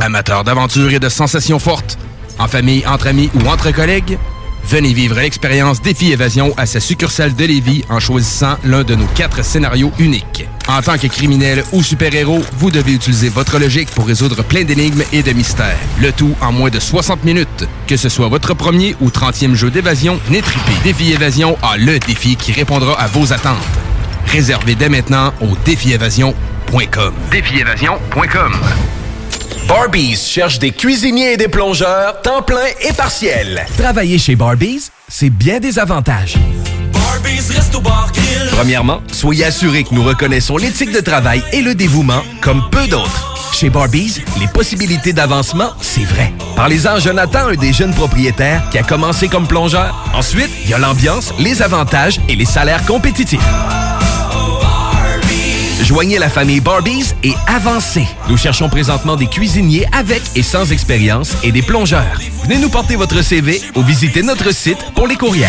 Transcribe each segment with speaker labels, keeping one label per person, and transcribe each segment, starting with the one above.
Speaker 1: Amateurs d'aventure et de sensations fortes, en famille, entre amis ou entre collègues, venez vivre l'expérience Défi Évasion à sa succursale de Lévis en choisissant l'un de nos quatre scénarios uniques. En tant que criminel ou super-héros, vous devez utiliser votre logique pour résoudre plein d'énigmes et de mystères. Le tout en moins de 60 minutes. Que ce soit votre premier ou 30e jeu d'évasion, venez triper. Défi Évasion a le défi qui répondra à vos attentes. Réservez dès maintenant au défiévasion.com. Défiévasion.com.
Speaker 2: Barbies cherche des cuisiniers et des plongeurs, temps plein et partiel.
Speaker 3: Travailler chez Barbies, c'est bien des avantages.
Speaker 2: Premièrement, soyez assurés que nous reconnaissons l'éthique de travail et le dévouement comme peu d'autres.
Speaker 3: Chez Barbies, les possibilités d'avancement, c'est vrai.
Speaker 2: Parlez-en à Jonathan, un des jeunes propriétaires qui a commencé comme plongeur.
Speaker 3: Ensuite, il y a l'ambiance, les avantages et les salaires compétitifs.
Speaker 2: Joignez la famille Barbies et avancez. Nous cherchons présentement des cuisiniers avec et sans expérience et des plongeurs. Venez nous porter votre CV ou visitez notre site pour les courriels.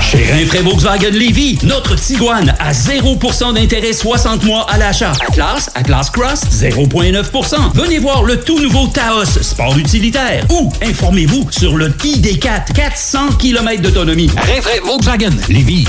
Speaker 4: Chez Rinfraie Volkswagen Lévy, notre Tiguan à 0% d'intérêt 60 mois à l'achat. Atlas, Atlas Cross, 0,9%. Venez voir le tout nouveau Taos, sport utilitaire. Ou informez-vous sur le ID4, 400 km d'autonomie. Rinfraie Volkswagen Lévy.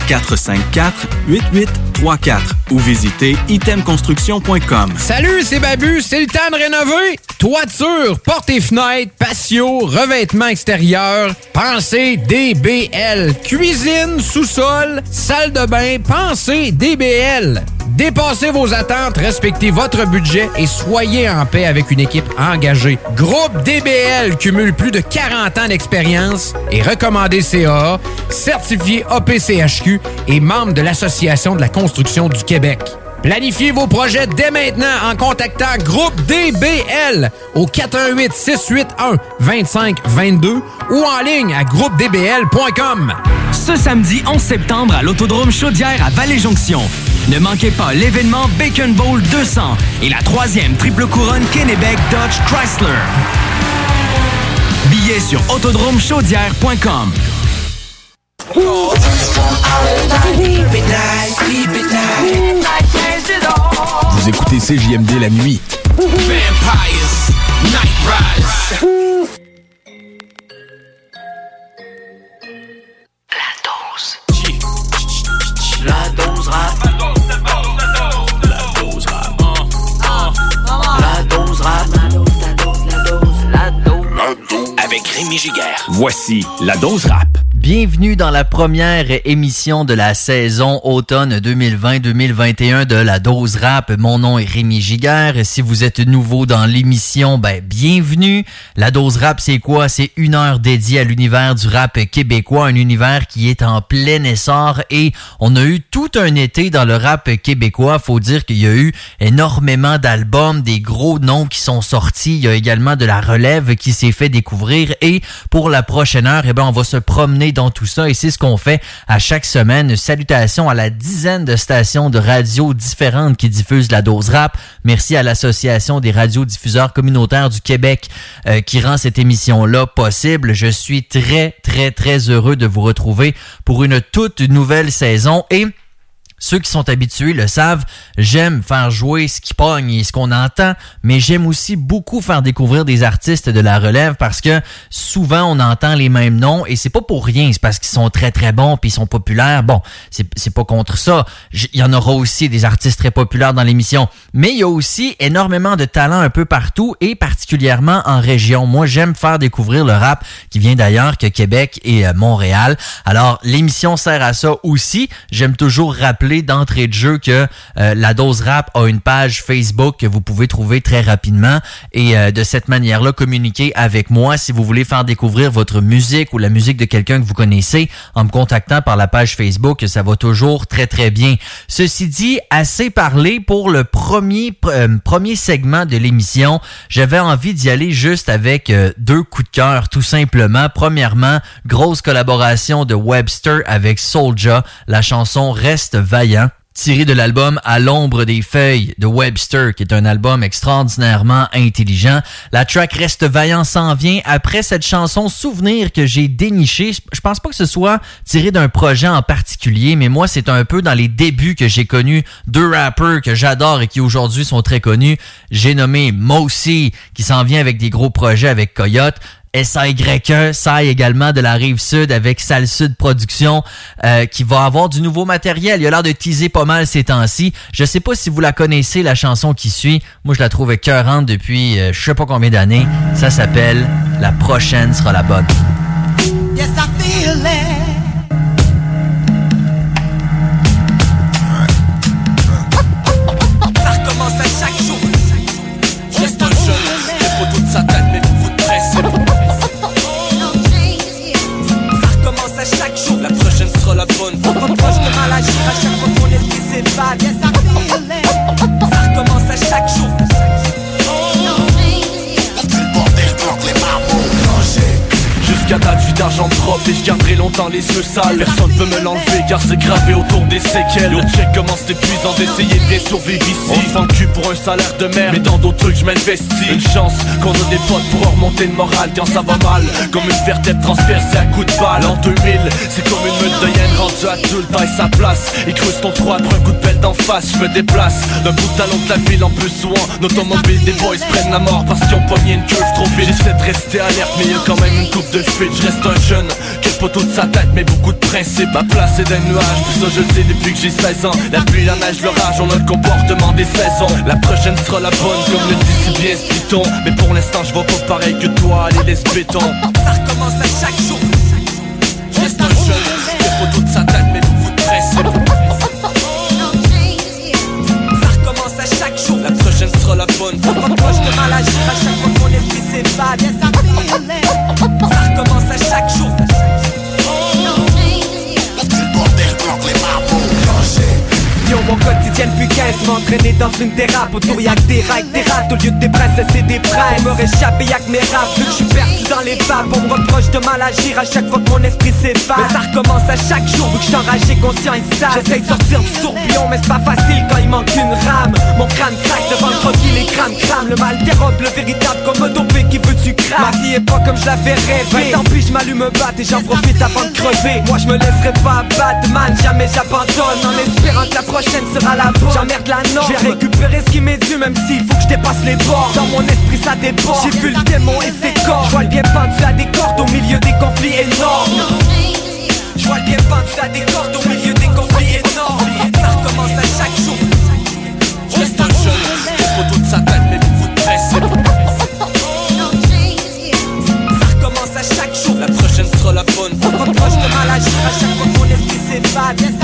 Speaker 5: 418-454-8834 ou visitez itemconstruction.com.
Speaker 6: Salut, c'est Babu, c'est le temps de rénover. Toiture, portes et fenêtres, patio, revêtement extérieur, pensez DBL. Cuisine, sous-sol, salle de bain, pensez DBL. Dépassez vos attentes, respectez votre budget et soyez en paix avec une équipe engagée. Groupe DBL cumule plus de 40 ans d'expérience et recommandé CAA, certifié APCHQ et membre de l'Association de la construction du Québec. Planifiez vos projets dès maintenant en contactant Groupe DBL au 418 681 2522 ou en ligne à groupedbl.com.
Speaker 7: Ce samedi 11 septembre à l'Autodrome Chaudière à Vallée-Jonction. Ne manquez pas l'événement Bacon Bowl 200 et la troisième triple couronne Kennebec Dodge Chrysler. Billets sur autodromechaudière.com.
Speaker 1: Vous écoutez CJMD la nuit.
Speaker 8: Vampires, Night Rise.
Speaker 9: La dose rap. La dose rap. La dose rap. La dose, la dose, la dose, la dose.
Speaker 2: Avec Rémi Giguère.
Speaker 1: Voici la dose rap.
Speaker 10: Bienvenue dans la première émission de la saison automne 2020-2021 de la Dose Rap. Mon nom est Rémi Giguère. Si vous êtes nouveau dans l'émission, ben bienvenue. La Dose Rap, c'est quoi? C'est une heure dédiée à l'univers du rap québécois, un univers qui est en plein essor et on a eu tout un été dans le rap québécois. Faut dire qu'il y a eu énormément d'albums, des gros noms qui sont sortis. Il y a également de la relève qui s'est fait découvrir et pour la prochaine heure, eh ben, on va se promener dans tout ça et c'est ce qu'on fait à chaque semaine. Salutations à la dizaine de stations de radio différentes qui diffusent la dose rap. Merci à l'Association des radiodiffuseurs communautaires du Québec euh, qui rend cette émission-là possible. Je suis très, très, très heureux de vous retrouver pour une toute nouvelle saison et ceux qui sont habitués le savent, j'aime faire jouer ce qui pogne et ce qu'on entend, mais j'aime aussi beaucoup faire découvrir des artistes de la relève parce que souvent on entend les mêmes noms et c'est pas pour rien, c'est parce qu'ils sont très très bons puis ils sont populaires. Bon, c'est pas contre ça. Il y en aura aussi des artistes très populaires dans l'émission, mais il y a aussi énormément de talents un peu partout et particulièrement en région. Moi, j'aime faire découvrir le rap qui vient d'ailleurs que Québec et euh, Montréal. Alors, l'émission sert à ça aussi. J'aime toujours rappeler d'entrée de jeu que euh, la dose rap a une page Facebook que vous pouvez trouver très rapidement et euh, de cette manière-là communiquer avec moi si vous voulez faire découvrir votre musique ou la musique de quelqu'un que vous connaissez en me contactant par la page Facebook, ça va toujours très très bien. Ceci dit, assez parlé pour le premier euh, premier segment de l'émission. J'avais envie d'y aller juste avec deux coups de cœur tout simplement. Premièrement, grosse collaboration de Webster avec Soulja, la chanson Reste vaillant tiré de l'album À l'ombre des feuilles de Webster, qui est un album extraordinairement intelligent. La track Reste vaillant s'en vient après cette chanson Souvenir que j'ai déniché. Je pense pas que ce soit tiré d'un projet en particulier, mais moi, c'est un peu dans les débuts que j'ai connu deux rappers que j'adore et qui aujourd'hui sont très connus. J'ai nommé Mosi, qui s'en vient avec des gros projets avec Coyote. SAYE, SAI également de la rive sud avec Sal Sud Production euh, qui va avoir du nouveau matériel. Il a l'air de teaser pas mal ces temps-ci. Je sais pas si vous la connaissez, la chanson qui suit. Moi, je la trouve écœurante depuis euh, je sais pas combien d'années. Ça s'appelle La prochaine sera la bonne.
Speaker 11: Jusqu'à date, vie d'argent propre et je garderai longtemps les yeux sales. Personne peut me l'enlever car c'est gravé autour des séquelles. Yo, check comment c'est épuisant d'essayer de survivre ici. On cul pour un salaire de merde, mais dans d'autres trucs je m'investis. Une chance qu'on a des potes pour remonter le moral quand ça va mal. Comme une vertèbre transpercée à coup de balle. En 2000, c'est comme une meute de hyène rendue adulte taille sa place. Et creuse ton trou après un coup de pelle d'en face. Je me déplace d'un bout talon de la ville en plus souvent. L'automobile des boys prennent la mort parce qu'ils ont pogné une curve trop vite. J'essaie de rester alerte, mais y'a quand même une coupe de je reste un jeune Quel poteau de sa tête mais beaucoup de principes Ma place est d'un nuage, tout ça je sais depuis que j'ai 16 ans. La pluie, la neige, l'orage, on a le comportement des saisons. La prochaine sera la bonne comme le dit si bien ce Mais pour l'instant je vois pas pareil que toi, allez laisse béton. Ça recommence à chaque jour. Reste un jeune Quel poteau de sa tête mais beaucoup de principes. Ça recommence à chaque jour. La prochaine sera la bonne. Faut pas je de mal agir à chaque fois que mon esprit s'évade Yes depuis 15 M'entraîner dans une dérape Autour. Y'a que des règles, des rats Au lieu de des princesses et des princes Pour me réchapper y'a que mes rats. Vu que je suis perdu dans les vapes On me reproche de mal agir. À chaque fois que mon esprit s'efface Mais ça recommence à chaque jour Vu que je enragé, conscient et sale J'essaye de sortir du tourbillon Mais c'est pas facile quand il manque une rame. Mon crâne craque devant le croquis Les crânes crament Le mal dérobe le véritable comme un dopé qui veut du crack Ma vie est pas comme je l'avais rêvé Tant pis je m'allume un bat et j'en profite avant de crever. Moi je me laisserai pas abattre man Jamais j'abandonne. En espérant que la prochaine sera la bonne J'emmerde la norme. Je vais récupérer ce qui m'est dû même s'il faut que je dépasse les bords. Dans mon esprit ça déborde. J'ai vu le démon et ses corps. Je vois le bien pendu à des cordes au milieu des conflits énormes. Je vois le bien pendu à des cordes au milieu des conflits énormes. Ça recommence à chaque jour. Je reste un jeune. Des photos de sa tête mais vous de presse Ça recommence à chaque jour. La prochaine sera la bonne. Faut pas proche de mal à chaque fois que mon esprit s'évade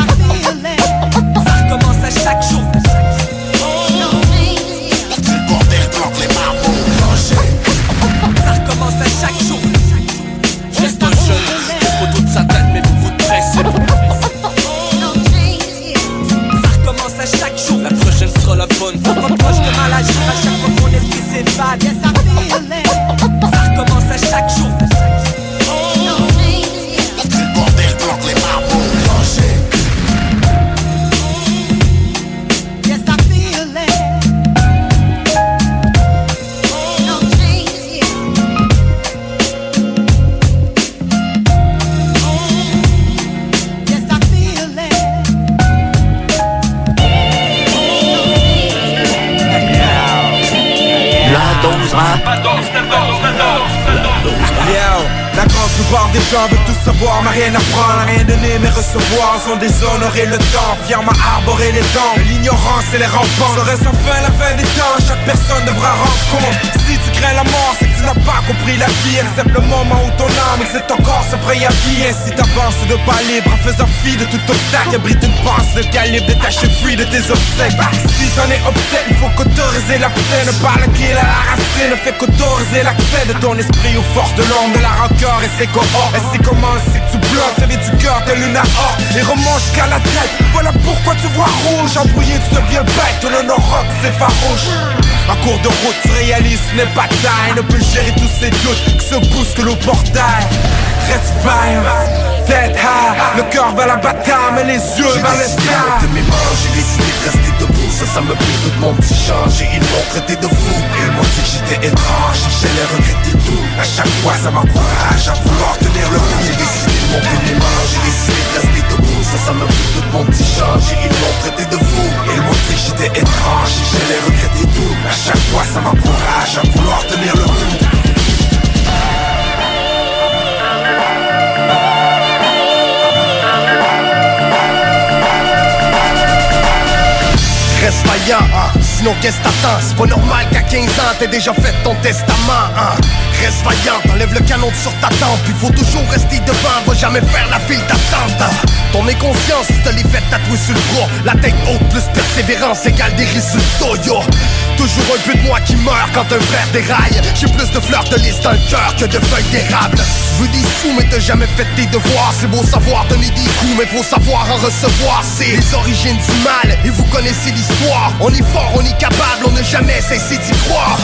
Speaker 12: recevoir. Sont déshonorés le temps, fiers à arborer les dents. L'ignorance et les rampants serait sans fin la fin des temps. Chaque personne devra rendre compte. Si la mort, c'est que tu n'as pas compris la vie. Accepte le moment où ton âme c'est encore ce à vie. Ainsi t'avances de pas libre, en faisant fi de tout obstacle. Abrite une pense de calibre, détache fruit de tes obsèques. Si t'en es obsèque, il faut qu'autoriser la peine. Parle qu'il à la racine, ne fait qu'autoriser l'accès de ton esprit aux forces de l'ombre, la rancœur et ses cohortes. Et c'est comment c'est que tu bloques, vient du cœur tel une aorte. Et remonte jusqu'à la tête, voilà pourquoi tu vois rouge. Embrouillé, tu deviens bête, le rock c'est farouche. En cours de route, ce n'est pas taille, ne peut gérer tous ces doutes qui se bousculent au portail. Reste ferme, tête high, le cœur vers la bataille, mais les yeux vers le sky.
Speaker 13: de mes mains, j'ai décidé de rester debout, ça, ça me plaît, tout le monde s'y change et ils m'ont traité de fou. Ils m'ont dit que j'étais étrange et j'allais regretter tout. À chaque fois, ça m'encourage à vouloir tenir le coup. J'ai décidé de monter mes mains, j'ai décidé de rester debout, ça, ça me tout le monde s'y change et ils m'ont traité de fou. Ils m'ont dit que j'étais étrange et j'allais regretter tout. À chaque fois, ça m'encourage à vouloir tenir le coup. Reste vaillant. Sinon qu'est-ce t'attends? C'est pas normal qu'à 15 ans t'aies déjà fait ton testament hein. Reste vaillant, enlève le canon sur ta tempe Puis faut toujours rester devant, va jamais faire la file d'attente hein. Ton inconscience te les fait tatouer sur le bras La tête haute plus persévérance égale des résultats yo Toujours un peu de moi qui meurt quand un frère déraille. J'ai plus de fleurs de lys dans le cœur que de feuilles d'érable. Tu veux des sous mais t'as jamais fait tes devoirs. C'est beau savoir donner des coups mais faut savoir en recevoir. C'est les origines du mal et vous connaissez l'histoire. On est fort, on est capable, on n'a jamais cessé d'y croire.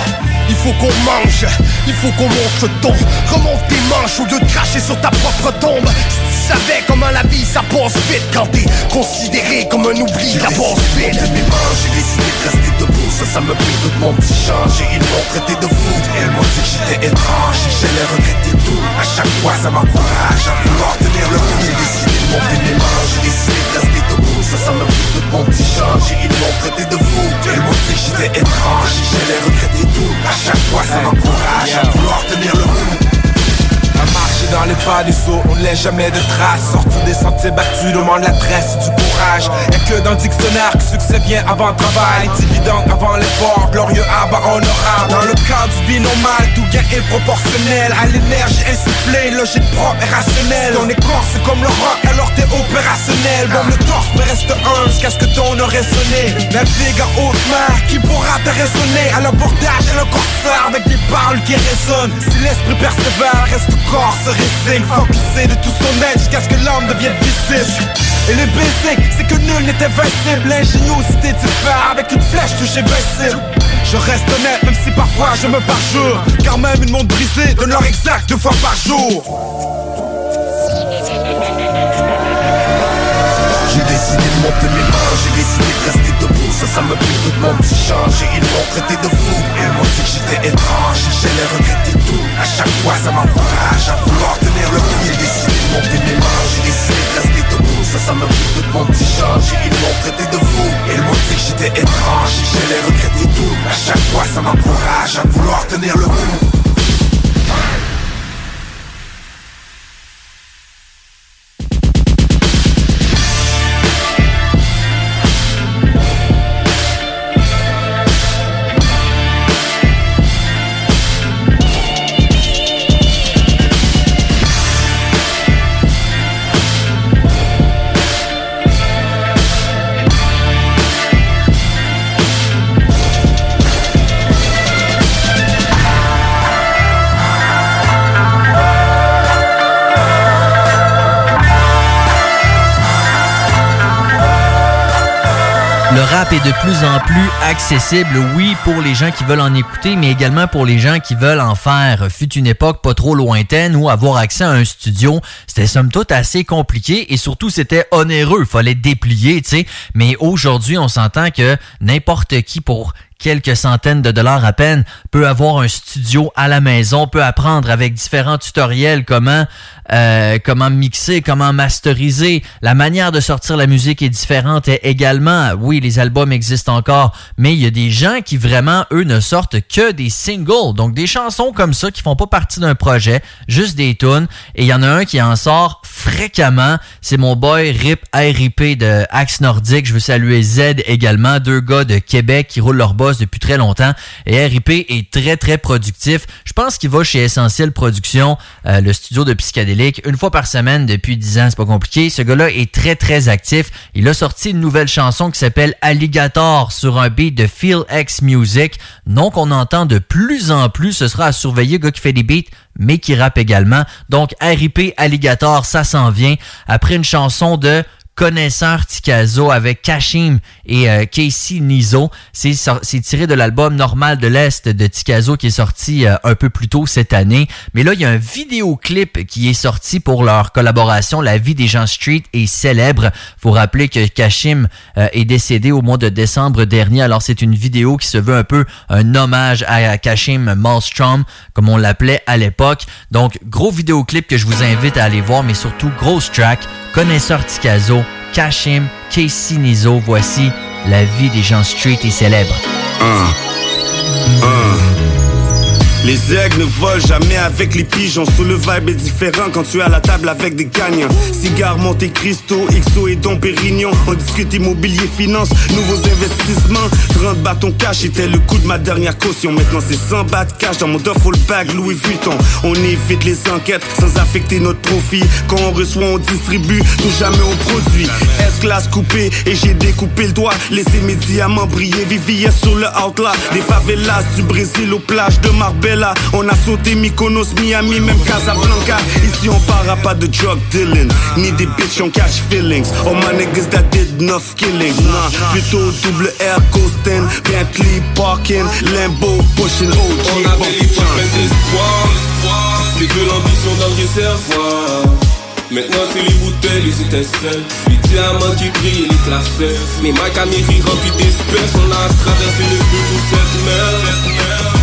Speaker 13: Il faut qu'on mange, il faut qu'on monte le ton. Remonte tes manches au lieu de cracher sur ta propre tombe. Si tu savais comment la vie ça passe vite Quand t'es considéré comme un oubli, la passe vite de mes mains, j'ai décidé de rester debout Ça, ça me plaît, tout mon petit change Et ils m'ont traité de fou. Ils m'ont dit que j'étais étrange. J'allais regretter tout. À chaque fois ça m'encourage à vouloir tenir le coup. J'ai décidé de monter mes mains, j'ai décidé de rester debout. Ça, ça me plaît, tout mon petit change Et ils m'ont traité de fou. Ils m'ont dit que j'étais étrange. J'allais regretter tout. À chaque fois ça m'encourage à vouloir tenir le coup
Speaker 12: dans les pas des eaux, on ne laisse jamais de traces. Sortir des sentiers battus demande l'adresse du courage. Y'a que dans le dictionnaire que succès vient avant le travail. Dividende avant l'effort, glorieux avant honorable. Dans le cadre du binomal, tout gain est proportionnel. À l'énergie insufflée, logique propre et rationnelle. Ton écorce c'est comme le rock, alors t'es opérationnel. Bon le torse mais reste un jusqu'à ce que ton aurait sonné. Navigue en haute mer, qui pourra te raisonner? À l'abordage et le corsaire avec des paroles qui résonnent. Si l'esprit persévère, reste corps se Focusé de tout son être jusqu'à ce que l'homme devienne visible. Et les basics, c'est que nul n'était invincible. L'ingéniosité du fer avec une flèche touchée invincible je reste honnête même si parfois je me parjure. Car même une montre brisée donne l'heure exacte deux fois par jour
Speaker 13: monter mes mains, j'ai décidé de rester debout. Ça, ça me plaît, tout monde s'y change Et ils m'ont traité de fou. Ils m'ont dit que j'étais étrange Et j'allais regretter tout. À chaque fois ça m'encourage à vouloir tenir le coup. J'ai décidé de monter mes mains, j'ai décidé de rester debout. Ça, ça me plaît, tout monde s'y change Et ils m'ont traité de fou. Ils m'ont dit que j'étais étrange Et j'allais regretter tout. À chaque fois ça m'encourage à vouloir tenir le coup
Speaker 10: de plus en plus accessible, oui, pour les gens qui veulent en écouter, mais également pour les gens qui veulent en faire. Fut une époque pas trop lointaine où avoir accès à un studio, c'était somme toute assez compliqué et surtout c'était onéreux, fallait déplier, tu sais. Mais aujourd'hui, on s'entend que n'importe qui pour quelques centaines de dollars à peine, peut avoir un studio à la maison, peut apprendre avec différents tutoriels comment euh, comment mixer, comment masteriser. La manière de sortir la musique est différente également. Oui, les albums existent encore, mais il y a des gens qui vraiment, eux, ne sortent que des singles. Donc des chansons comme ça qui font pas partie d'un projet, juste des tunes. Et il y en a un qui en sort fréquemment. C'est mon boy Rip RIP de Axe Nordique. Je veux saluer Z également, deux gars de Québec qui roulent leur boss depuis très longtemps. Et RIP est très très productif. Je pense qu'il va chez Essentiel Production, euh, le studio de psychédélique, une fois par semaine depuis 10 ans. C'est pas compliqué. Ce gars-là est très très actif. Il a sorti une nouvelle chanson qui s'appelle Alligator sur un beat de Feel X Music. Non qu'on entend de plus en plus. Ce sera à surveiller, gars qui fait des beats mais qui rappe également. Donc RIP Alligator, ça s'en vient après une chanson de connaisseur Tikazo avec Kashim et euh, Casey Nizo. C'est tiré de l'album Normal de l'Est de Tikazo qui est sorti euh, un peu plus tôt cette année. Mais là, il y a un vidéoclip qui est sorti pour leur collaboration. La vie des gens street est célèbre. Faut rappeler que Kashim euh, est décédé au mois de décembre dernier. Alors, c'est une vidéo qui se veut un peu un hommage à Kashim Malmstrom, comme on l'appelait à l'époque. Donc, gros vidéoclip que je vous invite à aller voir, mais surtout, grosse track. Connaisseur Tikazo, Kashim, Casey Nizo, voici la vie des gens street et célèbres.
Speaker 14: Les aigles ne volent jamais avec les pigeons. Sous le vibe est différent quand tu es à la table avec des gagnants. Cigare Monte Cristo, XO et Don Pérignon. On discute immobilier, finance, nouveaux investissements. 30 bâtons cash était le coût de ma dernière caution. Maintenant c'est 100 bahts cash dans mon duffel bag Louis Vuitton. On évite les enquêtes sans affecter notre profit. Quand on reçoit, on distribue, tout jamais on produit. S-classe coupée? Et j'ai découpé le doigt. Laissez mes diamants briller, vivir sur le outlaw. Des favelas du Brésil aux plages de Marbella. On a sauté Mykonos, Miami, même Casablanca. Ici on parlera pas de drug dealing, ni des bitch on cash feelings. All my niggas that did enough killings. Nah, plutôt double air coasting, Bentley parking, Lambo pushing OG.
Speaker 15: On avait les d'espoir, c'est que l'ambition dans le réservoir. Maintenant c'est les bouteilles, les étincelles Les diamants qui brillent et les classeurs Mes Mike Amiri remplis d'espèces On a traversé le feu pour cette mer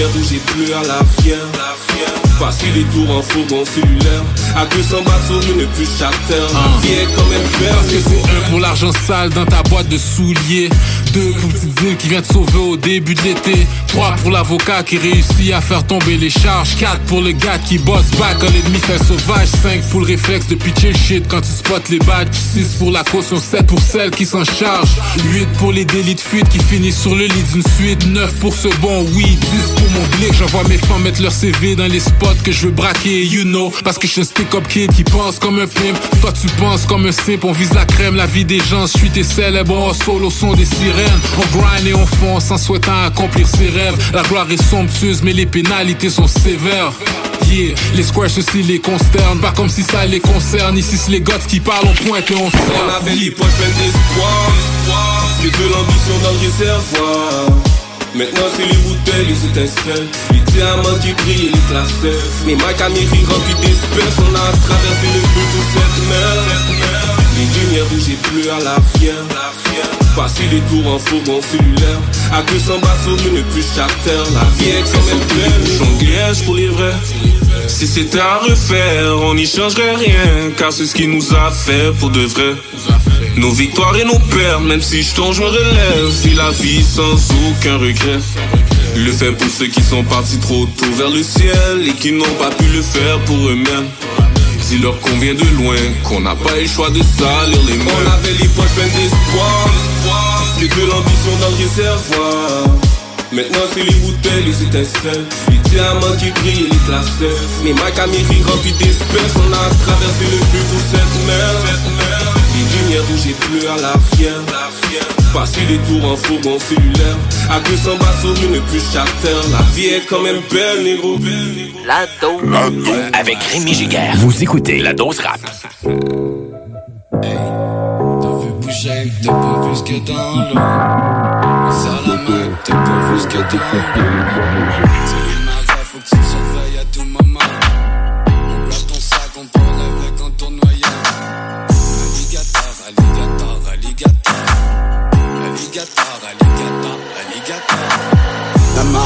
Speaker 15: Les lumières où j'ai plus à la fière Passer les tours en fourgon cellulaire À 200 bahts sur une plus charter La vie est quand même belle
Speaker 16: Parce que c'est un pour l'argent sale dans ta boîte de souliers. Deux pour le petit deal qui vient te sauver au début de l'été. Trois pour l'avocat qui réussit à faire tomber les charges. Quatre pour le gars qui bosse back quand l'ennemi fait sauvage. Cinq pour le réflexe de pitcher le shit quand tu spots les badges. Six pour la caution, sept pour celle qui s'en charge. Huit pour les délits de fuite qui finissent sur le lit d'une suite. Neuf pour ce bon oui, dix pour mon blick. J'envoie mes femmes mettre leur CV dans les spots que je veux braquer, you know. Parce que je suis un stick-up kid qui pense comme un pimp. Toi, tu penses comme un simp, on vise la crème, la vie des gens. Je suis tes célèbres, on solo son des sirènes. On grind et on fonce en souhaitant accomplir ses rêves. La gloire est somptueuse, mais les pénalités sont sévères. Yeah, les squares ceci les consternent, pas comme si ça les concerne. Ici, c'est les gars qui parlent, on pointe et on sort.
Speaker 15: On avait les poches pleines d'espoir. C'est de l'ambition dans le réservoir. Maintenant c'est les bouteilles, les étincelles. Les diamants qui brillent les classeurs Mes Mike Amiri remplis d'espèces On a traversé le feu pour cette mer Les lumières où j'ai plus à la fière Passer les tours en fourgon cellulaire À 200 bahts sur une plus charter La vie est quand même pleine
Speaker 17: Jongliège pour les vrais si c'était à refaire, on n'y changerait rien, car c'est ce qui nous a fait pour de vrai. Nos victoires et nos pertes, même si je tombe, je me relève. Si la vie sans aucun regret. Le fait pour ceux qui sont partis trop tôt vers le ciel et qui n'ont pas pu le faire pour eux-mêmes. Dis-leur qu'on vient de loin, qu'on n'a pas le choix de salir les mains.
Speaker 15: On avait les poches pleines d'espoir, c'est de l'ambition dans le réservoir. Maintenant c'est les bouteilles, les étincelles Les diamants qui brillent les classeurs Mes Mike Amiri remplis d'espèces On a traversé le feu pour cette mer Les lumières où j'ai plus à la fière Passer les tours en fourgon cellulaire. À 200 bahts sur une plus charter. La vie est quand même belle, négro.
Speaker 9: La dose.
Speaker 2: Avec Rémi Giguère. Vous écoutez La Dose Rap.
Speaker 18: Hey, t'as vu bouger, t'es pas plus que dans l'eau la main, t'es pas plus que dans l'eau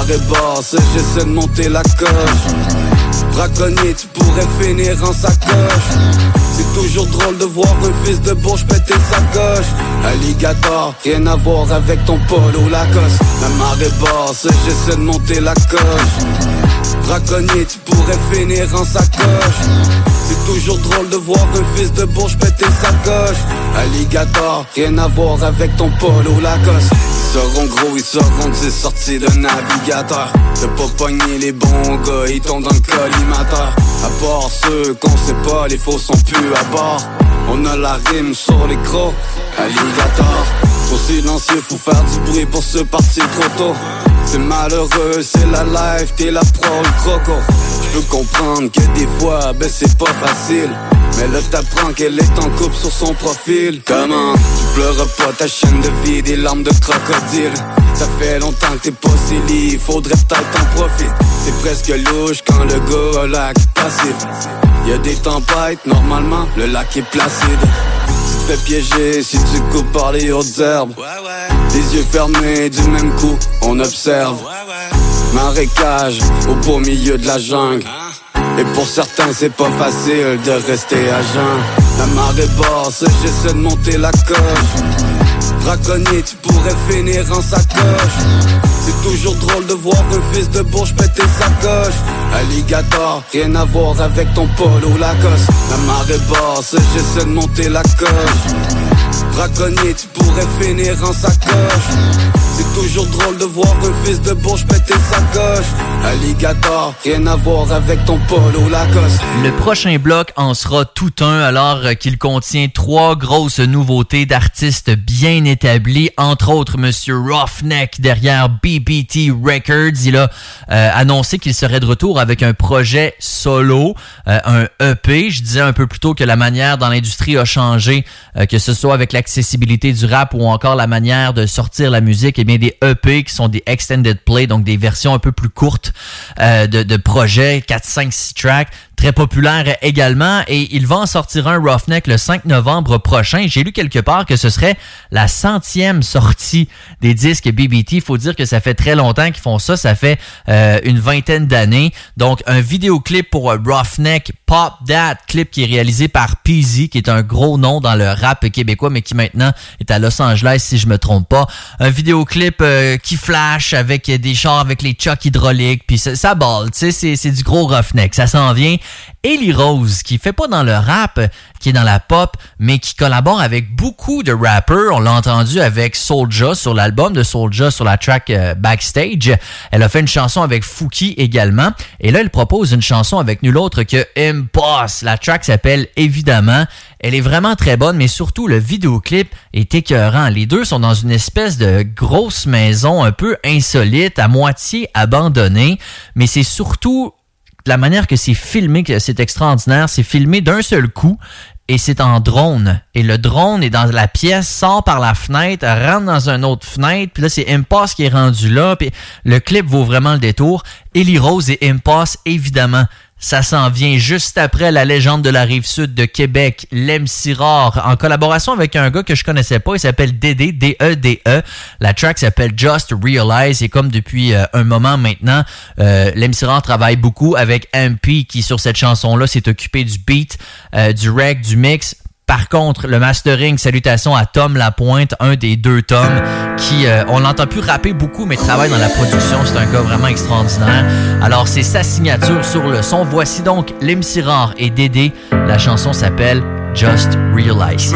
Speaker 19: marée basse, j'essaie de monter la coche. Braconnier, tu pourrais finir en sacoche. C'est toujours drôle de voir un fils de bourge péter sa coche. Alligator, rien à voir avec ton polo Lacoste. La marée basse, j'essaie de monter la coche. Braconnier, tu pourrais finir en sacoche. C'est toujours drôle de voir un fils de bourge péter sa coche. Alligator, rien à voir avec ton polo Lacoste. Ils seront gros, ils seront des sorties de navigateur. De pas pogner les bons gars, ils tombent dans le collimateur. À part ceux qu'on sait pas, les faux sont plus à bord. On a la rime sur les crocs, alligator. Trop silencieux, faut faire du bruit pour se partir trop tôt. C'est malheureux, c'est la life, t'es la pro, le croco. Je peux comprendre que des fois, ben c'est pas facile. Mais là t'apprends qu'elle est en couple sur son profil. Comment? Tu pleures pas ta chaîne de vie Des larmes de crocodile. Ça fait longtemps que t'es pas si Faudrait peut-être t'en profiter. C'est presque louche quand le gars a lac passif. Y'a des tempêtes, normalement le lac est placide fais piéger si tu coupes par les hautes herbes. Les yeux fermés du même coup, on observe. Marécage au beau milieu de la jungle. Et pour certains c'est pas facile de rester à jeun. La marée basse, j'essaie de monter la coche Braconnier, tu pourrais finir en sacoche. C'est toujours drôle de voir un fils de bourge péter sa coche. Alligator, rien à voir avec ton polo Lacoste La marée basse, j'essaie de monter la coche. Braconnier, tu pourrais finir en sacoche C'est toujours drôle de voir un fils de bourge péter sa coche Alligator, rien à voir avec ton
Speaker 10: Le prochain bloc en sera tout un alors qu'il contient trois grosses nouveautés d'artistes bien établis, entre autres Monsieur Roughneck derrière BBT Records. Il a euh, annoncé qu'il serait de retour avec un projet solo, euh, un EP. Je disais un peu plus tôt que la manière dans l'industrie a changé, euh, que ce soit avec l'accessibilité du rap ou encore la manière de sortir la musique. Bien des EP qui sont des extended play, donc des versions un peu plus courtes de, de projets, 4, 5, 6 tracks très populaire également et il va en sortir un Roughneck le 5 novembre prochain. J'ai lu quelque part que ce serait la centième sortie des disques BBT. Il faut dire que ça fait très longtemps qu'ils font ça. Ça fait euh, une vingtaine d'années. Donc un vidéoclip pour Roughneck Pop That, clip qui est réalisé par Peasy, qui est un gros nom dans le rap québécois, mais qui maintenant est à Los Angeles si je me trompe pas. Un vidéoclip euh, qui flash avec des chars avec les chocs hydrauliques, puis ça, ça balle, tu sais, c'est du gros Roughneck. Ça s'en vient. Ellie Rose, qui fait pas dans le rap, qui est dans la pop, mais qui collabore avec beaucoup de rappers. On l'a entendu avec Soulja sur l'album de Soulja sur la track euh, Backstage. Elle a fait une chanson avec Fouki également. Et là, elle propose une chanson avec nul autre que Impost. La track s'appelle Évidemment. Elle est vraiment très bonne, mais surtout le vidéoclip est écœurant. Les deux sont dans une espèce de grosse maison un peu insolite, à moitié abandonnée, mais c'est surtout la manière que c'est filmé, que c'est extraordinaire. C'est filmé d'un seul coup et c'est en drone. Et le drone est dans la pièce, sort par la fenêtre, rentre dans une autre fenêtre, puis là c'est Impasse qui est rendu là, puis le clip vaut vraiment le détour. Ellie Rose et Impasse, évidemment, ça s'en vient juste après la légende de la rive sud de Québec, Lem Rare, en collaboration avec un gars que je connaissais pas. Il s'appelle Dédé, D-E-D-E. E. La track s'appelle Just Realize. Et comme depuis euh, un moment maintenant, euh, Lem travaille beaucoup avec MP qui, sur cette chanson-là, s'est occupé du beat, euh, du rec, du mix. Par contre, le mastering, salutations à Tom Lapointe, un des deux Tom, qui, euh, on l'entend plus rapper beaucoup, mais travaille dans la production. C'est un gars vraiment extraordinaire. Alors, c'est sa signature sur le son. Voici donc Lim Rare et Dédé. La chanson s'appelle Just Realize.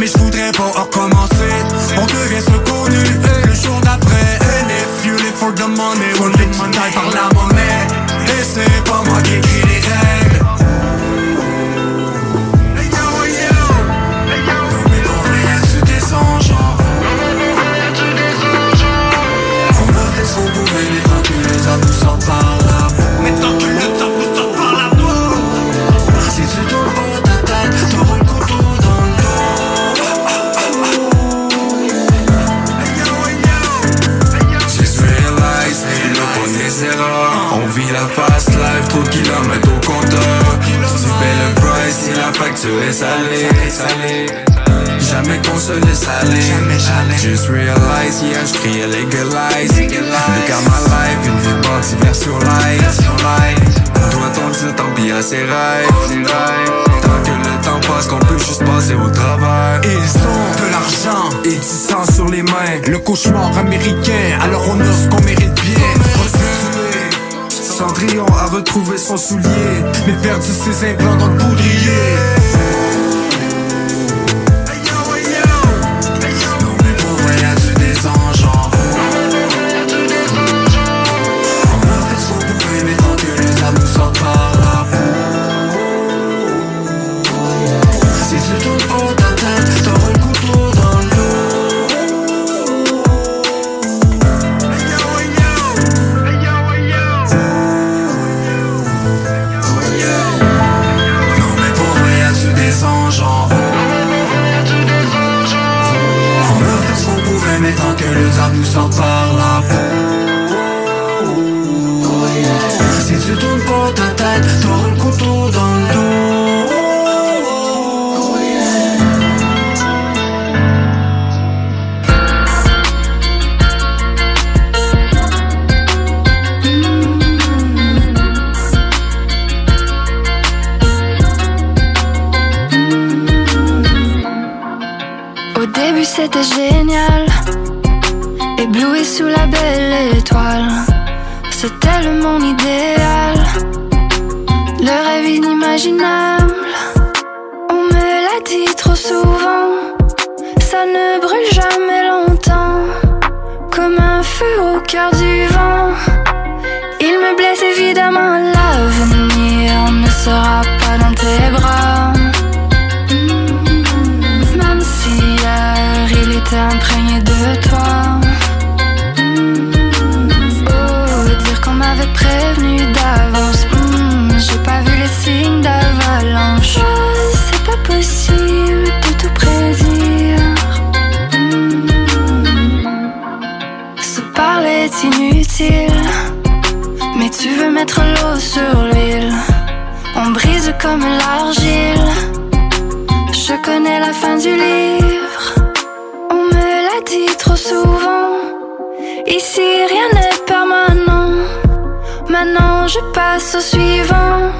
Speaker 20: Mais je voudrais pas recommencer. On devient ce connu, le jour d'après. And if you live for the money, man die par la monnaie. Et c'est pas moi qui écris
Speaker 21: salé, salé. Jamais qu'on se laisse aller. Jamais, jamais. Just realize, yeah, je criais legalize. Look at my life, une vie box, version light. Doit-on dire tant pis à ses rêves? Tant que le temps passe, qu'on peut juste passer au travers.
Speaker 22: Ils ont de l'argent et du sang sur les mains. Le cauchemar américain, alors on ce qu'on mérite bien. Cendrillon a retrouvé son soulier, mais perdu ses implants dans le poudrier.
Speaker 23: Souvent, ça ne brûle jamais longtemps, comme un feu au cœur du vent. Il me blesse évidemment, l'avenir ne sera pas dans tes bras. Même si hier il était imprégné de toi. Oh, dire qu'on m'avait prévenu d'avance. Hmm, J'ai pas vu sur l'huile. On brise comme l'argile. Je connais la fin du livre. On me l'a dit trop souvent. Ici rien n'est permanent. Maintenant je passe au suivant.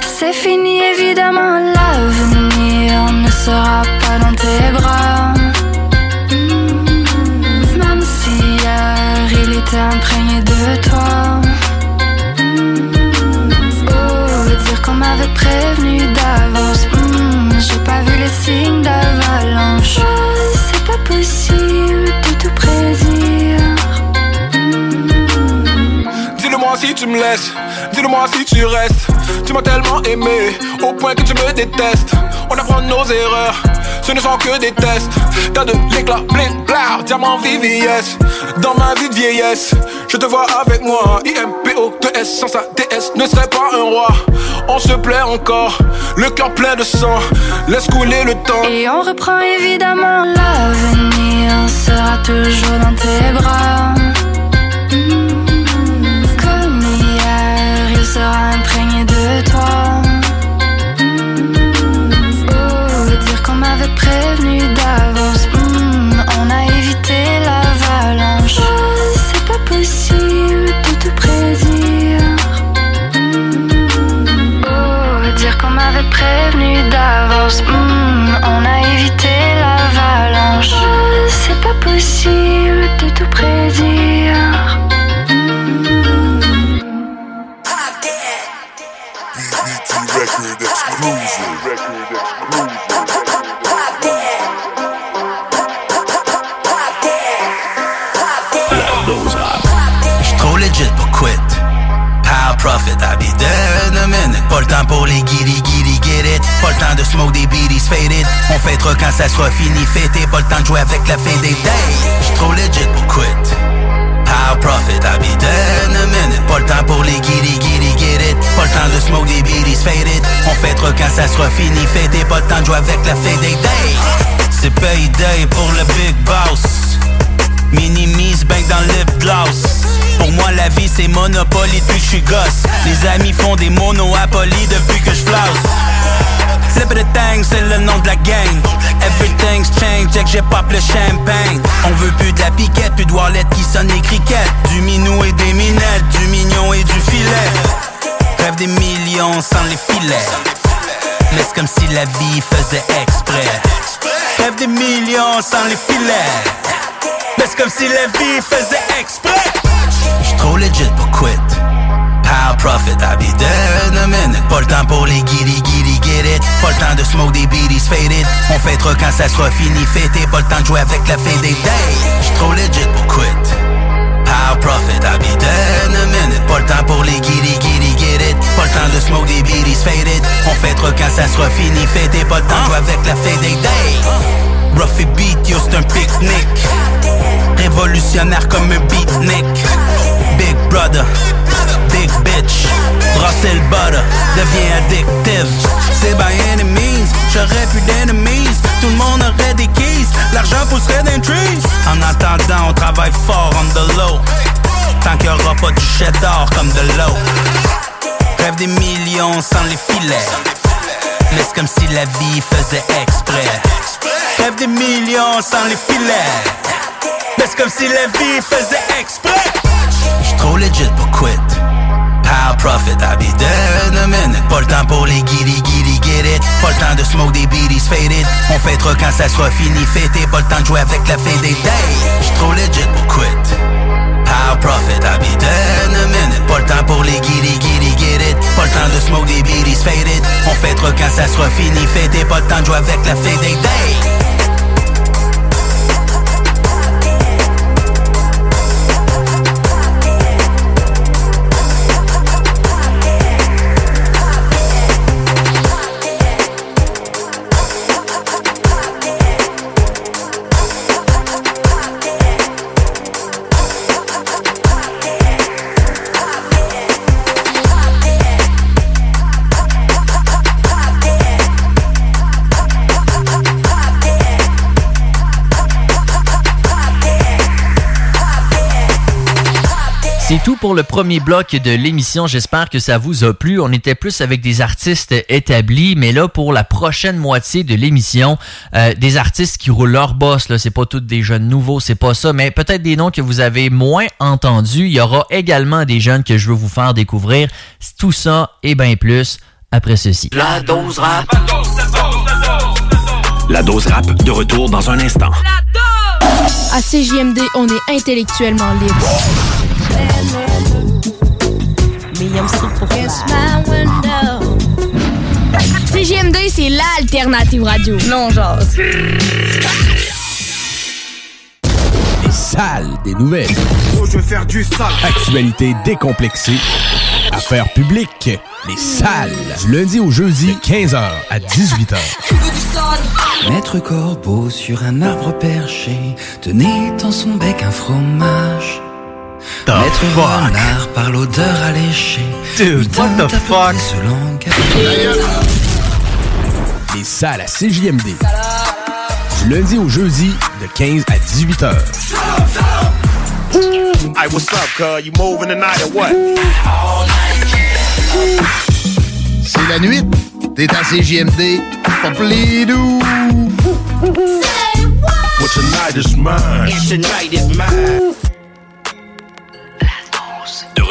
Speaker 23: C'est fini évidemment. L'avenir ne sera pas dans tes bras. Même si hier il était imprégné de toi. M'avait prévenu d'avance. Hmm, J'ai pas vu les signes d'avalanche. Oh, C'est pas possible de tout prédire.
Speaker 12: Dis-le-moi si tu me laisses, dis-le-moi si tu restes. Tu m'as tellement aimé, au point que tu me détestes. On apprend nos erreurs, ce ne sont que des tests. T'as de l'éclat, bling, blah, diamant VVS. Dans ma vie de vieillesse, je te vois avec moi. IMPO, 2S, sans sa DS, ne serait pas un roi. On se plaît encore, le cœur plein de sang. Laisse couler le temps.
Speaker 23: Et on reprend évidemment l'avenir sera toujours dans tes bras. Comme hier, il sera imprégné
Speaker 24: ça sera fini fêté. Pas le temps de jouer avec la fin des days. J'suis trop legit pour quit. Power profit, I'll be there in a minute. Pas le temps pour les giddy giddy get it. Pas le temps de smoke des beaties faded. On fêtera quand ça sera fini fêté. Pas le temps de jouer avec la fin des days. C'est payday pour le big boss. Minimise bang dans le lip gloss Pour moi la vie c'est Monopoly depuis que je gosse Les amis font des monopolies depuis que je flouse the thing, c'est le nom de la gang. Everything's changed, que j'ai pop le champagne. On veut plus de la piquette, plus de wallet qui sonne les criquettes. Du minou et des minettes, du mignon et du filet. Rêve des millions sans les filets. Mais comme si la vie faisait exprès. Rêve des millions sans les filets. Mais comme si la vie faisait exprès. J'suis trop legit pour quit. Power profit, I'll be there in a. Pas le temps pour les giddy Pas le temps de smoke des beaties faded. On fêtera quand ça sera fini fêté. Pas le temps de jouer avec la fin des days. J'suis trop legit pour quit. Power profit, I'll be there in a minute. Pas le temps pour les giddy giddy get it. Pas le temps de smoke des beaties faded. On fêtera quand ça sera fini fêté. Pas le temps de jouer avec la fin des days. Ruffy beat, yo c'est un pique-nique. Révolutionnaire comme un beatnik. Big brother, bitch. Brasser le butter, devient addictive. C'est by any means, j'aurais plus d'enemies. Tout le monde aurait des keys, l'argent pousserait d'un trees. En attendant, on travaille fort on the low. Tant qu'il y aura pas du cheddar comme de l'eau. Rêve des millions sans les filets. Mais c'est comme si la vie faisait exprès. Rêve des millions sans les filets. Mais c'est comme si la vie faisait exprès. J'suis trop legit pour quit. Power profit, I'll be there in a minute. Pas le temps pour les giddy giddy get it. Pas le temps de smoke des beaties faded. On fêtera quand ça sera fini fêté. Pas le temps de jouer avec la fin des days. J'suis trop legit pour quit. Power profit, I'll be there in a minute. Pas le temps pour les giddy giddy get it. Pas le temps de smoke des beaties faded. On fêtera quand ça sera fini fêté. Pas le temps de jouer avec la fin des days.
Speaker 10: C'est tout pour le premier bloc de l'émission. J'espère que ça vous a plu. On était plus avec des artistes établis, mais là, pour la prochaine moitié de l'émission, euh, des artistes qui roulent leur boss. Là, c'est pas tous des jeunes nouveaux, c'est pas ça, mais peut-être des noms que vous avez moins entendus. Il y aura également des jeunes que je veux vous faire découvrir. Tout ça et bien plus après ceci.
Speaker 9: La dose rap.
Speaker 2: La dose rap de retour dans un instant.
Speaker 25: À CJMD, on est intellectuellement libre. CJMD, c'est l'alternative radio. Non, genre.
Speaker 1: Les salles des nouvelles.
Speaker 12: Oh, je vais faire du sale.
Speaker 1: Actualité décomplexée. Affaires publiques. Les salles. Du lundi au jeudi, de 15h à 18h.
Speaker 22: Maître Corbeau sur un arbre perché tenait dans son bec un fromage.
Speaker 1: The
Speaker 22: Maître
Speaker 1: fuck?
Speaker 22: Renard par l'odeur alléchée.
Speaker 1: Dude, what the fuck? Les salles à CJMD. Du lundi au jeudi, de 15 à 18h.
Speaker 26: Hey, what's up, cuz? You moving tonight or what?
Speaker 27: C'est la nuit. T'es à CJMD. Pas doux.
Speaker 26: Well, tonight is mine.
Speaker 9: Tonight is mine.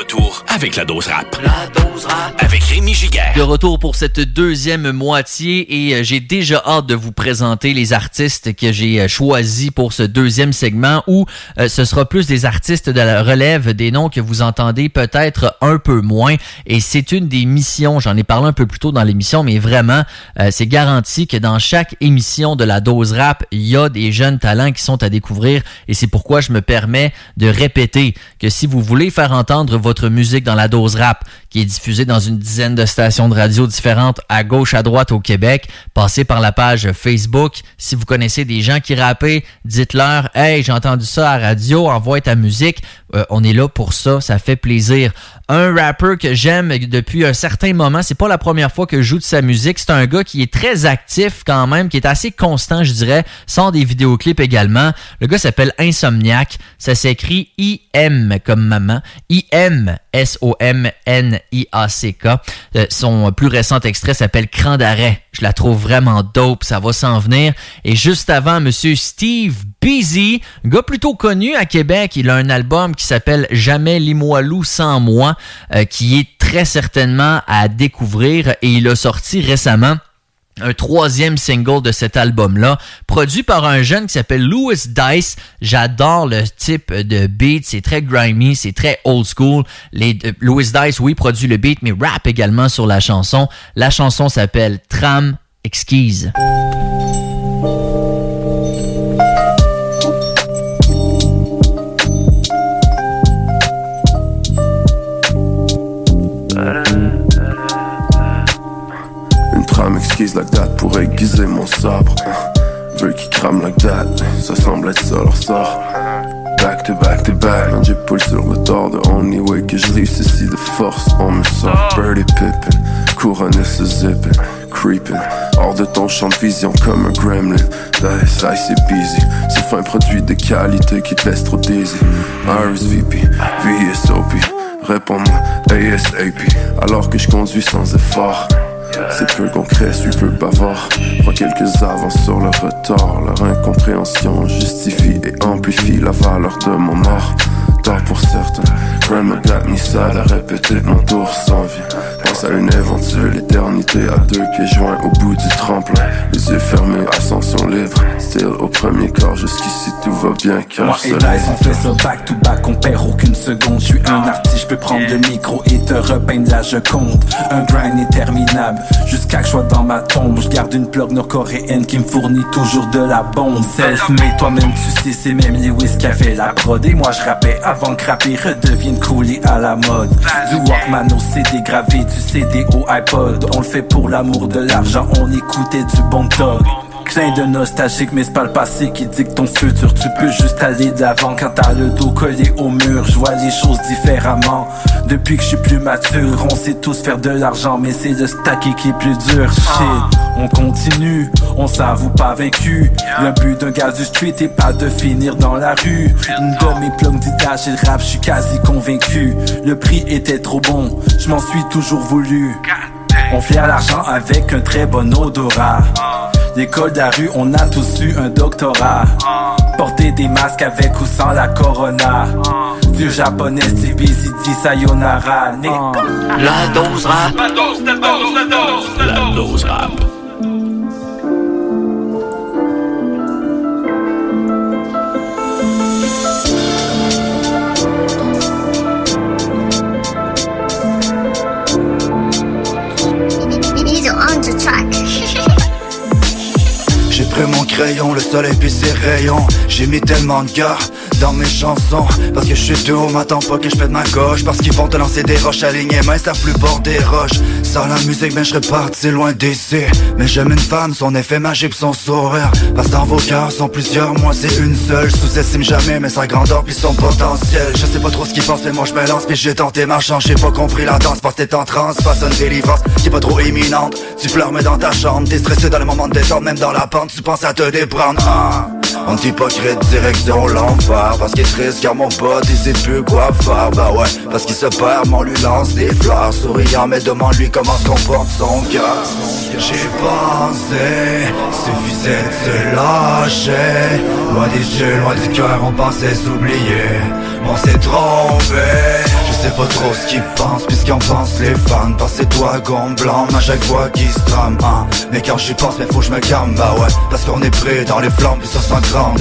Speaker 2: De retour avec la dose rap.
Speaker 9: La dose rap.
Speaker 2: Avec Rémi Giguère.
Speaker 10: De retour pour cette deuxième moitié et euh, j'ai déjà hâte de vous présenter les artistes que j'ai euh, choisis pour ce deuxième segment où euh, ce sera plus des artistes de la relève, des noms que vous entendez peut-être un peu moins et c'est une des missions, j'en ai parlé un peu plus tôt dans l'émission, mais vraiment euh, c'est garanti que dans chaque émission de la dose rap, il y a des jeunes talents qui sont à découvrir et c'est pourquoi je me permets de répéter que si vous voulez faire entendre votre musique dans la dose rap, qui est diffusée dans une dizaine de stations de radio différentes à gauche, à droite au Québec. Passez par la page Facebook. Si vous connaissez des gens qui rappent, dites-leur Hey, j'ai entendu ça à radio, envoie ta musique. Euh, on est là pour ça, ça fait plaisir. Un rappeur que j'aime depuis un certain moment, c'est pas la première fois que je joue de sa musique. C'est un gars qui est très actif quand même, qui est assez constant, je dirais, sort des vidéoclips également. Le gars s'appelle Insomniac. Ça s'écrit I-M comme maman. I-M S-O-M-N-I-A-C-K. Euh, son plus récent extrait s'appelle Cran d'arrêt. Je la trouve vraiment dope, ça va s'en venir. Et juste avant, Monsieur Steve un gars plutôt connu à Québec, il a un album qui s'appelle Jamais Limoilou sans moi, euh, qui est très certainement à découvrir et il a sorti récemment un troisième single de cet album-là, produit par un jeune qui s'appelle Louis Dice. J'adore le type de beat, c'est très grimy, c'est très old school. Euh, Louis Dice, oui, produit le beat, mais rap également sur la chanson. La chanson s'appelle Tram Exquise.
Speaker 28: Trame exquise like that pour aiguiser mon sabre. Veut qui crame like that, ça semble être ça leur sort. Back to back to back, man, j'épaule sur le tort de only way que je réussis de force. On me sort birdie pippin, couronné ce zippin, creepin. Hors de ton champ de vision comme un gremlin. Dice, ice c'est busy, c'est fin produit de qualité qui te laisse trop dizzy. RSVP, VSOP, réponds-moi ASAP, alors que je conduis sans effort. C'est peu concret, suis peu bavard. Prends quelques avances sur le retard. Leur incompréhension justifie et amplifie la valeur de mon art. Tard pour certains, Grandma got me sad à répéter mon tour sans vie. Pense à une éventuelle éternité à deux pieds joints au bout du tremplin. Les yeux fermés, ascension libre. Still au premier corps, jusqu'ici tout va bien car
Speaker 29: Moi et Dice, on fait ça back to back, on perd aucune seconde. Je suis un artiste, je peux prendre le micro et te repeindre la je compte. Un grind interminable, jusqu'à que je sois dans ma tombe. Je garde une plug nord-coréenne qui me fournit toujours de la bombe. Self-made, toi-même tu sais, c'est même Lewis qui a fait la prod. Et moi je rappais avant que rapper redevienne coolé à la mode. Du Walkman au CD gravé, du CD au iPod. On le fait pour l'amour de l'argent, on écoutait du bon dog. Clin de nostalgique, mais c'est pas le passé qui dicte ton futur. Tu peux juste aller d'avant quand t'as le dos collé au mur. Je vois les choses différemment. Depuis que je suis plus mature, on sait tous faire de l'argent, mais c'est le stacky qui est plus dur. Shit, on continue, on s'avoue pas vaincu. Le but d'un gars du street est pas de finir dans la rue. Une de mes plugs dit et le rap, je suis quasi convaincu. Le prix était trop bon, je m'en suis toujours voulu. On flaire l'argent avec un très bon odorat. L'école de la rue, on a tous eu un doctorat. Porter des masques avec ou sans la corona. Du japonais, Stevie dit sayonara.
Speaker 9: La dose rap.
Speaker 20: La dose, la dose, la dose, la dose rap.
Speaker 30: Track.
Speaker 31: Le soleil puis ses rayons. J'ai mis tellement de gars dans mes chansons. Parce que je suis doux, m'attends pas que je pète ma gauche Parce qu'ils vont te lancer des roches alignées Mais ça plus bord des roches. Sans la musique, ben je serais parti loin d'ici. Mais j'aime une femme, son effet magique, son sourire. Parce dans vos cœurs sont plusieurs, moi c'est une seule. Sous-estime jamais, mais sa grandeur puis son potentiel. Je sais pas trop ce qu'ils pensent, mais moi je me lance Puis j'ai tenté ma chance, j'ai pas compris la danse Parce que t'es en transe, une délivrance Qui est pas trop imminente. Tu pleures mais dans ta chambre T'es dans les moments de détente, même dans la pente. Tu penses à te déprendre. Ah. On hypocrite, direction l'enfer. Parce qu'il est triste car mon pote il sait plus quoi faire. Bah ouais, parce qu'il se perd, on lui lance des fleurs. Souriant mais demande-lui comment se comporte son cœur. J'ai pensé, suffisait de se lâcher. Loin des yeux, loin du cœur, on pensait s'oublier. On s'est trompé sais pas trop ce qu'ils pensent, puisqu'en pensent les fans. Parce c'est toi gomme blanc, à chaque fois qui se trame hein. Mais quand j'y pense, mais faut que je me calme, bah ouais. Parce qu'on est pris dans les flammes, puis ça sent grand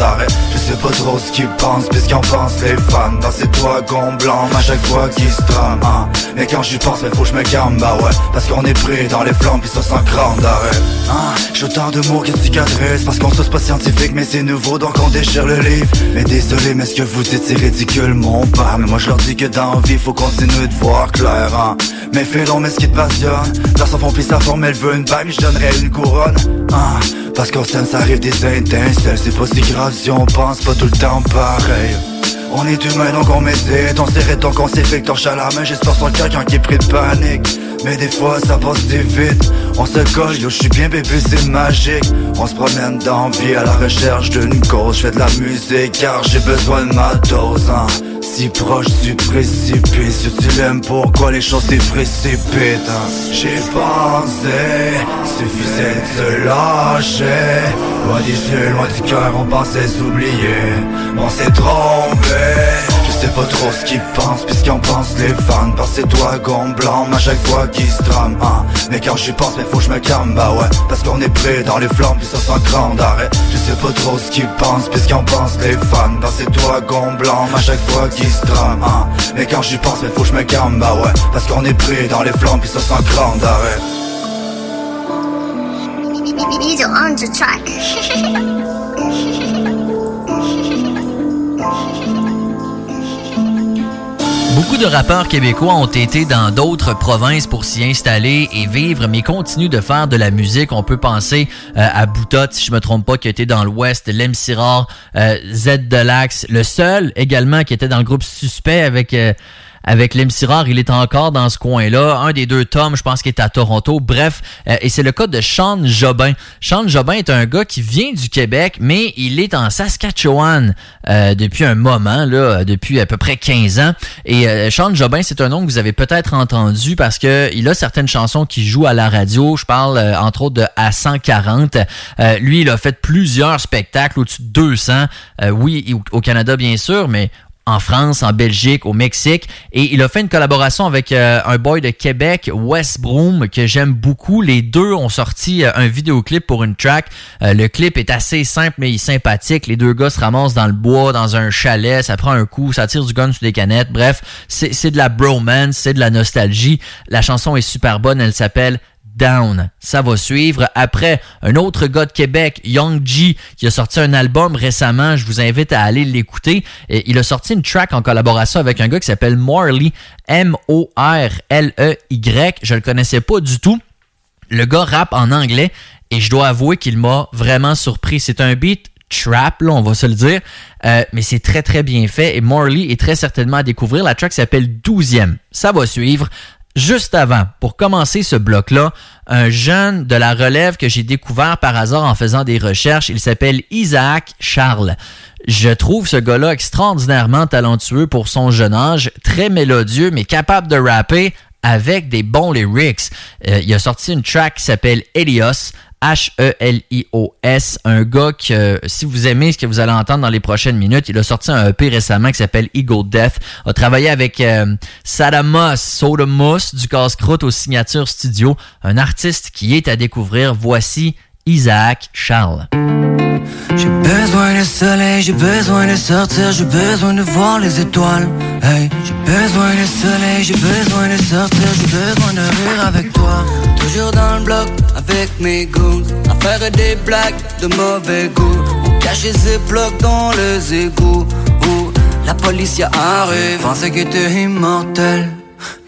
Speaker 31: Je sais pas trop ce qu'ils pensent, puisqu'en pensent les fans. Parce c'est toi gomme blanc, à chaque fois qui se trame hein. Mais quand j'y pense, mais faut que je me calme, bah ouais. Parce qu'on est pris dans les flammes, puis ça sent grand d'arrêt. Hein. J'ai autant de mots qui cicatrisent Parce qu'on se pas scientifique, mais c'est nouveau, donc on déchire le livre. Mais désolé, mais ce que vous dites c'est ridicule, mon père. Mais moi je leur dis que dans vie, faut continuer de voir clair hein. Mais fais donc mais ce qui te passionne. Dans son fond pis sa forme elle veut une bague Je donnerais une couronne hein. Parce qu'en scène ça arrive des étincelles. C'est pas si grave si on pense pas tout le temps pareil. On est humain donc on médite. On serrait donc on que torche à la main. J'espère sur quelqu'un qui est pris de panique. Mais des fois ça passe vite. On se colle, yo je suis bien bébé c'est magique. On se promène dans vie à la recherche d'une cause. Je fais de la musique car j'ai besoin de ma dose hein. Si proche du précipice Si tu l'aimes, pourquoi les choses te précipitent hein? J'ai pensé, suffisait de se lâcher. Loin des yeux, loin du cœur, on pensait s'oublier. On s'est trompé sais pas trop ce qu'ils pensent, puisqu'en pensent les fans. C'est toi qu'on blâme à chaque fois qu'ils se trament hein. Mais quand j'y pense, mais faut que je me calme, bah ouais. Parce qu'on est prêt dans les flammes, puis ça sent grand d'arrêt. Je sais pas trop ce qu'ils pensent, puisqu'en pensent les fans. C'est toi qu'on blâme à chaque fois qu'ils se trament hein. Mais quand j'y pense, mais faut que je me calme, bah ouais. Parce qu'on est prêt dans les flammes, puis ça sent grand d'arrêt
Speaker 10: Beaucoup de rappeurs québécois ont été dans d'autres provinces pour s'y installer et vivre, mais continuent de faire de la musique. On peut penser euh, à Boutot, si je me trompe pas, qui était dans l'Ouest, Lem Sirard, euh, Z Delax, le seul également qui était dans le groupe Suspect avec... Euh, avec Rare, il est encore dans ce coin-là. Un des deux tomes, je pense qu'il est à Toronto. Bref, euh, et c'est le cas de Sean Jobin. Sean Jobin est un gars qui vient du Québec, mais il est en Saskatchewan euh, depuis un moment, là, depuis à peu près 15 ans. Et euh, Sean Jobin, c'est un nom que vous avez peut-être entendu parce que il a certaines chansons qui jouent à la radio. Je parle entre autres de A140. lui, il a fait plusieurs spectacles, au-dessus de 200. oui, au Canada bien sûr, mais en France, en Belgique, au Mexique. Et il a fait une collaboration avec euh, un boy de Québec, Wes Broom, que j'aime beaucoup. Les deux ont sorti euh, un vidéoclip pour une track. Euh, le clip est assez simple mais sympathique. Les deux gars se ramassent dans le bois, dans un chalet, ça prend un coup, ça tire du gun sur des canettes. Bref, c'est de la bromance, c'est de la nostalgie. La chanson est super bonne, elle s'appelle Down. Ça va suivre. Après, un autre gars de Québec, Young G, qui a sorti un album récemment. Je vous invite à aller l'écouter. Il a sorti une track en collaboration avec un gars qui s'appelle Morley. M-O-R-L-E-Y. Je le connaissais pas du tout. Le gars rappe en anglais et je dois avouer qu'il m'a vraiment surpris. C'est un beat trap, là, on va se le dire. Euh, mais c'est très très bien fait et Morley est très certainement à découvrir. La track s'appelle 12e. Ça va suivre. Juste avant, pour commencer ce bloc-là, un jeune de la relève que j'ai découvert par hasard en faisant des recherches, il s'appelle Isaac Charles. Je trouve ce gars-là extraordinairement talentueux pour son jeune âge, très mélodieux, mais capable de rapper avec des bons lyrics. Euh, il a sorti une track qui s'appelle Helios. H-E-L-I-O-S, un gars que, si vous aimez ce que vous allez entendre dans les prochaines minutes, il a sorti un EP récemment qui s'appelle Eagle Death, a travaillé avec euh, Sadamos du casse-croûte aux signatures studio, un artiste qui est à découvrir. Voici Isaac Charles.
Speaker 20: J'ai besoin de soleil, j'ai besoin de sortir, j'ai besoin de voir les étoiles. Hey, j'ai besoin de soleil, j'ai besoin de sortir, j'ai besoin de rire avec toi. Toujours dans le bloc avec mes goûts, à faire des blagues de mauvais goût. On cache ces blocs dans les égouts. Où la police y arrive, pensais que t'es immortel.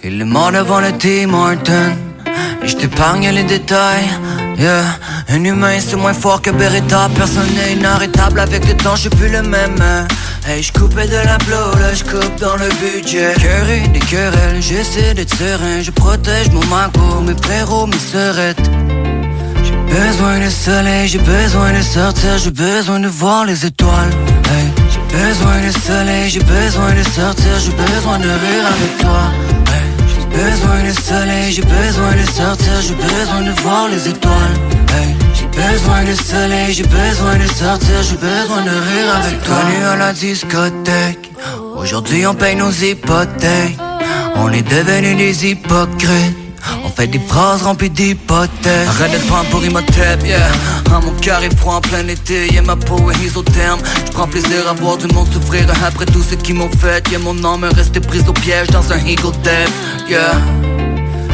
Speaker 20: Il est mort devant le Tim Horton. Je t'épargne les détails. Yeah, un humain c'est moins fort que Beretta Personne n'est inarrêtable. Avec le temps, je suis plus le même. Hey, je coupais de la blow, là je coupe dans le budget. Cœuré des querelles, j'essaie d'être serein. Je protège mon magot, mes frérots, mes sœurettes. J'ai besoin de soleil, j'ai besoin de sortir J'ai besoin de voir les étoiles. Hey, J'ai besoin de soleil, j'ai besoin de sortir J'ai besoin de rire avec toi besoin de soleil, j'ai besoin de sortir, j'ai besoin de voir les étoiles. Hey. J'ai besoin de soleil, j'ai besoin de sortir, j'ai besoin de rire avec toi. Connu à la discothèque, aujourd'hui on paye nos hypothèques. On est devenus des hypocrites. On fait des phrases remplies d'hypothèses. Arrête de prendre pour Imhotep, yeah. Ah, Mon cœur est froid en plein été, yeah Ma peau est isotherme. Je prends plaisir à voir du monde souffrir Après tout ce qu'ils m'ont fait, yeah Mon âme est restée prise au piège dans un eagle death, yeah.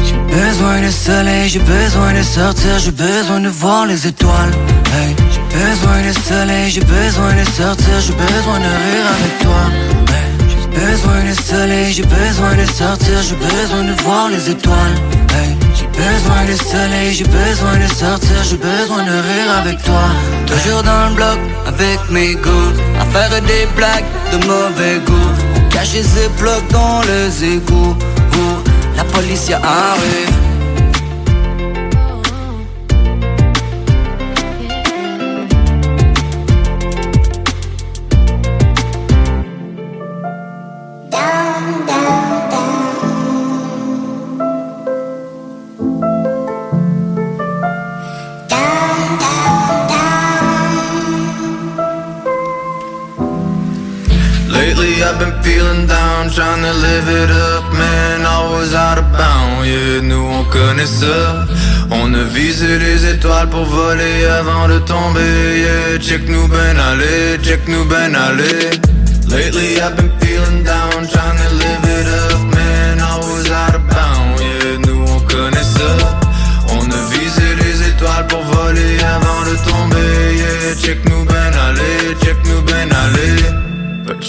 Speaker 20: J'ai besoin de soleil, j'ai besoin de sortir J'ai besoin de voir les étoiles, hey. J'ai besoin de soleil, j'ai besoin de sortir J'ai besoin de rire avec toi besoin de soleil, j'ai besoin de sortir, j'ai besoin de voir les étoiles. J'ai besoin de soleil, j'ai besoin de sortir, j'ai besoin de rire avec toi. Toujours dans le bloc avec mes goûts, à faire des blagues de mauvais goût. Cacher ces blocs dans les égouts, où la police y arrive.
Speaker 32: Nous on connaît ça. On a visé les étoiles pour voler avant de tomber, yeah. Check nous ben aller, check nous ben aller. Lately I've been feeling down, trying to live it up, man. I was out of bounds, yeah, nous on connaît ça. On a visé les étoiles pour voler avant de tomber, yeah. Check nous ben aller, check nous ben aller.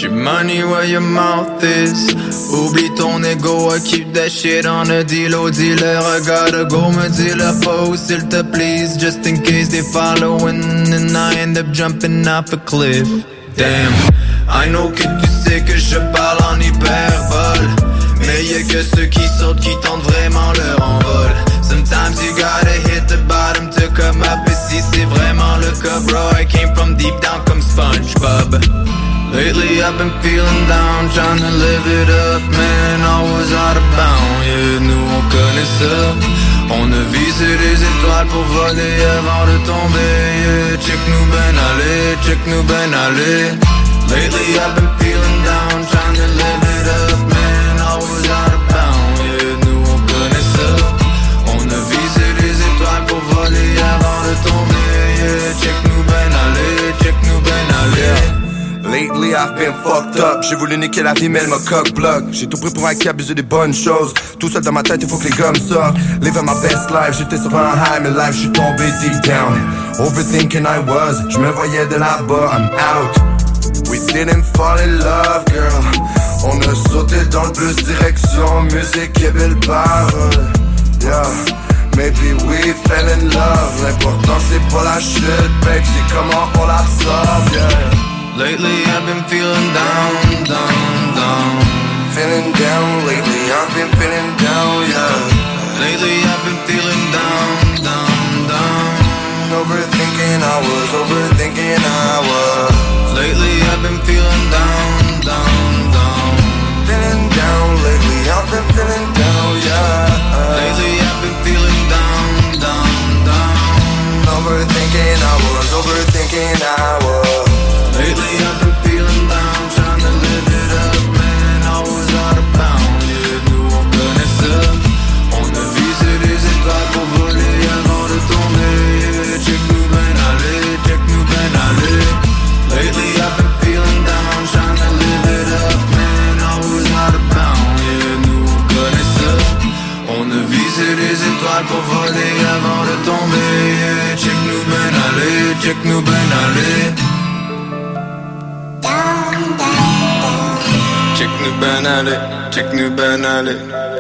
Speaker 32: Your money where your mouth is. Oublie ton ego, I keep that shit on the deal. Oh, dealer, I gotta go, me dealer, pose, s'il te please. Just in case they following, and I end up jumping off a cliff. Damn, I know que tu sais que je parle en hyperbole. Mais y'a que ceux qui sautent qui tentent vraiment leur envol. Sometimes you gotta hit the bottom to come up. Et si c'est vraiment le cas, bro, I came from deep down comme SpongeBob. Lately I've been feeling down, trying to live it up, man. I was out of bounds, yeah, nous on connaît ça. On a visé les étoiles pour voler avant de tomber, yeah. Check nous ben aller, check nous ben aller. Lately I've been
Speaker 33: I've been fucked up. J'ai voulu niquer la vie mais elle me cock block J'ai tout pris pour un qui des bonnes choses. Tout seul dans ma tête il faut que les gommes sortent. Living my best life J'étais sur un high mais life j'suis tombé deep down. Overthinking I was. Je me voyais de là-bas I'm out. We didn't fall in love girl. On a sauté dans le plus direction Musique et belle parole Yeah. Maybe we fell in love. L'important c'est pas la chute Mec c'est comment on l'absorbe yeah
Speaker 32: Lately I've been feeling down, down, down.
Speaker 33: Feeling down lately, I've been feeling down, yeah.
Speaker 32: Lately I've been feeling down, down, down.
Speaker 33: Overthinking I was, overthinking I was.
Speaker 32: Lately I've been feeling down, down, down.
Speaker 33: Feeling down lately, I've been feeling down, yeah.
Speaker 32: Lately I've been feeling down, down, down.
Speaker 33: Overthinking I was, overthinking I was.
Speaker 32: Check nous ben aller, check nous ben aller. Check nous ben aller, check nous ben aller. Check nous nous ben.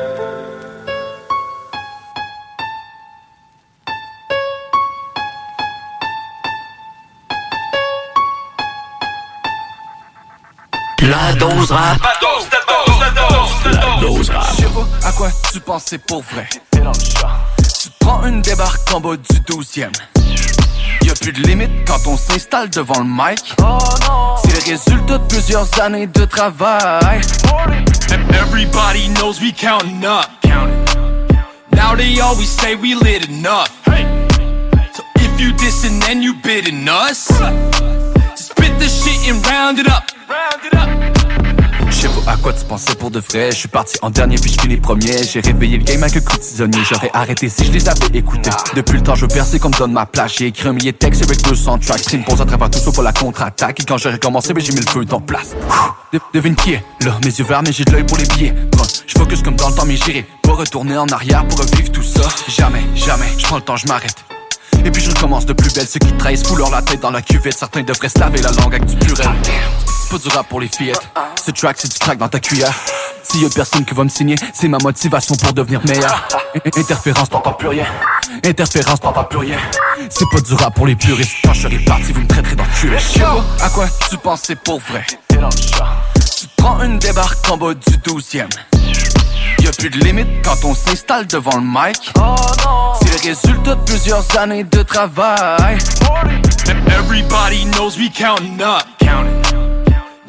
Speaker 9: La dose rap.
Speaker 34: La dose, la dose, la dose, la dose rap.
Speaker 35: Je sais pas à quoi tu pensais pour vrai? Tu prends une débarque en bas du 12e. Y'a plus de limite quand on s'installe devant le mic. C'est le résultat de plusieurs années de travail.
Speaker 34: Everybody knows we counting up. Now they always say we lit enough. So if you dissing, then you bidding us. Spit the shit and round it up.
Speaker 35: Je sais pas à quoi tu pensais pour de vrai. Je suis parti en dernier puis je finis premier. J'ai réveillé le game avec un coup de tisonnier. J'aurais arrêté si je les avais écoutés. Depuis le temps, je veux percer comme donne ma place. J'ai écrit un millier de textes avec 200 tracks. Tu me poses à travers tout ça pour la contre-attaque. Et quand j'ai recommencé, ben j'ai mis le feu en place. De- devine qui est là, mes yeux verts, mais j'ai de l'œil pour les billets. Je focus comme dans le temps, mais j'irai pas retourner en arrière pour revivre tout ça. Jamais, jamais, je prends le temps, je m'arrête. Et puis je recommence de plus belle, ceux qui trahissent foulent la tête dans la cuvette. Certains devraient se laver la langue avec du purel. C'est pas du rap pour les fillettes. Ce track, c'est du crack dans ta cuillère. S'il y a personne qui va me signer, c'est ma motivation pour devenir meilleur. Interférence, t'entends plus rien. Interférence, t'entends plus rien. C'est pas du rap pour les puristes. Quand je serai parti, vous me traiterez dans le cul. Je sais pas à quoi tu pensais pour vrai? Tu prends une débarque en bas du 12e. Y'a plus de limite quand on s'installe devant le mic. C'est le résultat de plusieurs années de travail.
Speaker 34: Everybody knows we counting up.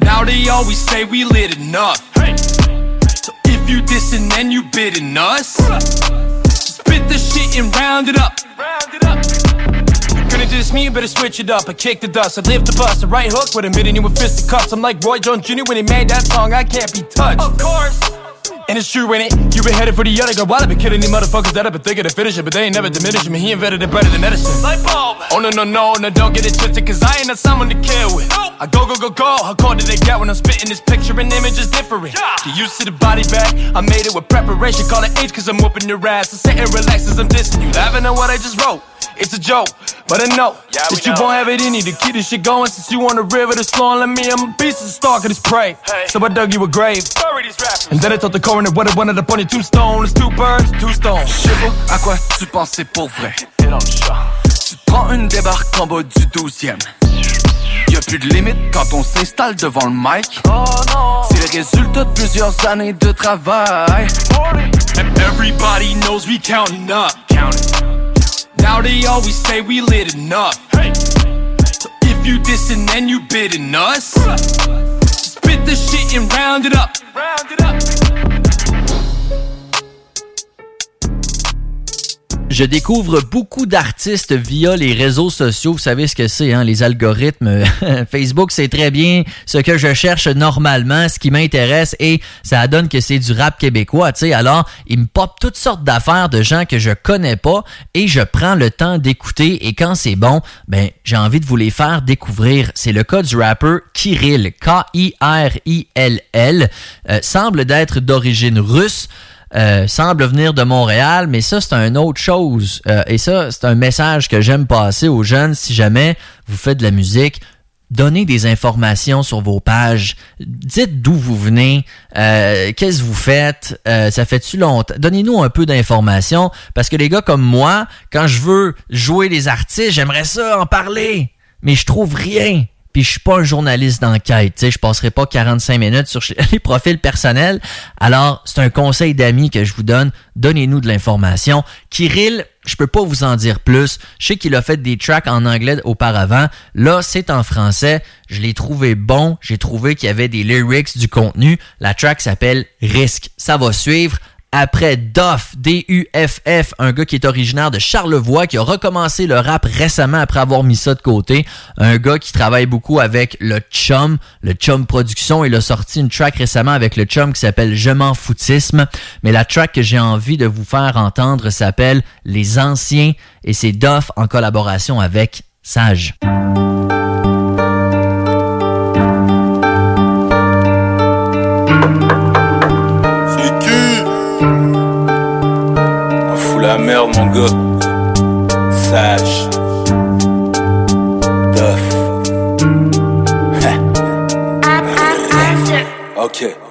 Speaker 34: Now they always say we lit enough. So if you dissing, then you bidding us. Spit the shit and round it up. We're gonna to diss me, you better switch it up. I kick the dust, I lift the bus, a right hook with a hitting you with fisted cuffs. I'm like Roy Jones Jr. when he made that song, I can't be touched. Of course. And it's true, ain't it? You been headed for the other girl. While I've been killing these motherfuckers that I've been thinking to finish it, but they ain't never diminish me. He invented it better than Edison. Light bulb. Oh no no no no! Don't get it twisted, cause I ain't not someone to kill with. I go go go go. How cold did they get when I'm spitting this picture and image is different? Get used to the body bag. I made it with preparation. Call it age, cause I'm whooping your ass. So sit and relax as I'm dissing you. Laughing at what I just wrote. It's a joke, but I know that you won't have it in you to keep this shit going. Since you on the river that's flowing like me, I'm a beast of stalk of this prey. So I dug you a grave. And then I told the coroner what I wanted up on your tombstone. It's two birds, two stones.
Speaker 35: Je sais pas à quoi tu pensais pour vrai? Tu prends une débarque en bas du 12e. Y'a plus de limite quand on s'installe devant le mic. C'est le résultat de plusieurs années de travail.
Speaker 34: Everybody knows we counting up. Now they always say we lit enough. So if you dissing, then you bidding us. Spit the shit and round it up. Round it up.
Speaker 10: Je découvre beaucoup d'artistes via les réseaux sociaux. Vous savez ce que c'est, hein? les algorithmes. Facebook, c'est très bien ce que je cherche normalement, ce qui m'intéresse, et ça donne que c'est du rap québécois. Tu sais, alors, il me pop toutes sortes d'affaires de gens que je connais pas, et je prends le temps d'écouter. Et quand c'est bon, ben j'ai envie de vous les faire découvrir. C'est le cas du rappeur Kirill, K-I-R-I-L-L, euh, semble d'être d'origine russe. Euh, semble venir de Montréal, mais ça, c'est une autre chose. Euh, et ça, c'est un message que j'aime passer aux jeunes. Si jamais vous faites de la musique, donnez des informations sur vos pages. Dites d'où vous venez, euh, qu'est-ce que vous faites, euh, ça fait-tu longtemps? Donnez-nous un peu d'informations, parce que les gars comme moi, quand je veux jouer les artistes, j'aimerais ça en parler, mais je trouve rien puis je suis pas un journaliste d'enquête, tu sais, je passerai pas 45 minutes sur les profils personnels. Alors, c'est un conseil d'amis que je vous donne, donnez-nous de l'information. Kirill, je peux pas vous en dire plus. Je sais qu'il a fait des tracks en anglais auparavant. Là, c'est en français. Je l'ai trouvé bon. J'ai trouvé qu'il y avait des lyrics, du contenu. La track s'appelle Risque. Ça va suivre après Duff, D-U-F-F, un gars qui est originaire de Charlevoix, qui a recommencé le rap récemment après avoir mis ça de côté. Un gars qui travaille beaucoup avec le Chum, le Chum Production. Il a sorti une track récemment avec le Chum qui s'appelle Je m'en foutisme. Mais la track que j'ai envie de vous faire entendre s'appelle Les Anciens et c'est Duff en collaboration avec Sage.
Speaker 24: Merde, mon gars. Sage. Duff. ok.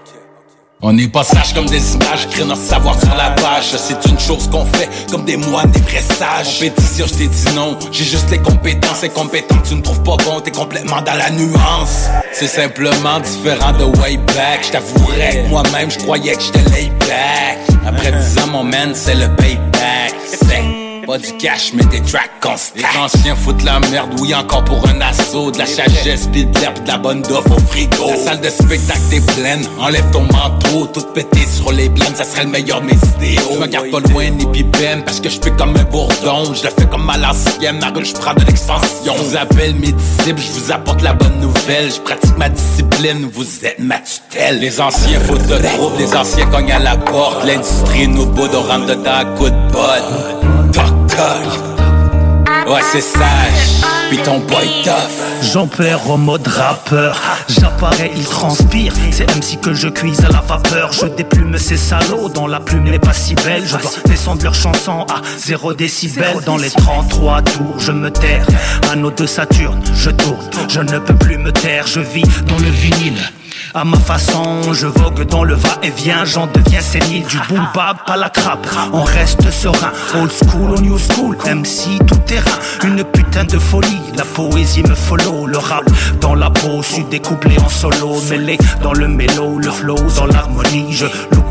Speaker 24: On n'est pas sage comme des images, écrit notre savoir sur la page. C'est une chose qu'on fait comme des moines, des vrais sages. Compétition, je t'ai dit non. J'ai juste les compétences et tu me trouves pas bon, t'es complètement dans la nuance. C'est simplement différent de way back. Je t'avouerais que moi-même, je croyais que j'étais lay back. Après 10 ans, mon man, c'est le payback. Pas du cash, mais des tracks constants. Les anciens foutent la merde, oui, encore pour un assaut. De la sagesse, pis de l'herbe, de la bonne dope au frigo. La salle de spectacle t'es pleine, enlève ton manteau. Tout pété sur les blends, ça serait le meilleur de mes idéaux. Je me garde pas loin ni pipem, parce que je fais comme un bourdon. Je le fais comme à l'ancienne, la je prends de l'expansion. Je vous appelle mes disciples, je vous apporte la bonne nouvelle. Je pratique ma discipline, vous êtes ma tutelle. Les anciens foutent de trouble, les anciens cognent à la porte. L'industrie nous boude, on rentre dedans à coup de botte. Toc. Ouais, c'est sage. Puis ton boy tough.
Speaker 36: J'en perds en mode rappeur. J'apparais, il transpire. C'est MC que je cuise à la vapeur. Je déplume ces salauds dont la plume n'est pas si belle. Je dois descendre leur chanson à 0 décibel. Dans les 33 tours je me terre. Anneau de Saturne, je tourne. Je ne peux plus me taire, je vis dans le vinyle à ma façon, je vogue dans le va-et-vient, j'en deviens sénile du boom bap à la trappe. On reste serein, old school ou new school, MC tout terrain, une putain de folie. La poésie me follow, le rap dans la peau, suis découplé en solo, mêlé dans le mélo, le flow dans l'harmonie. Je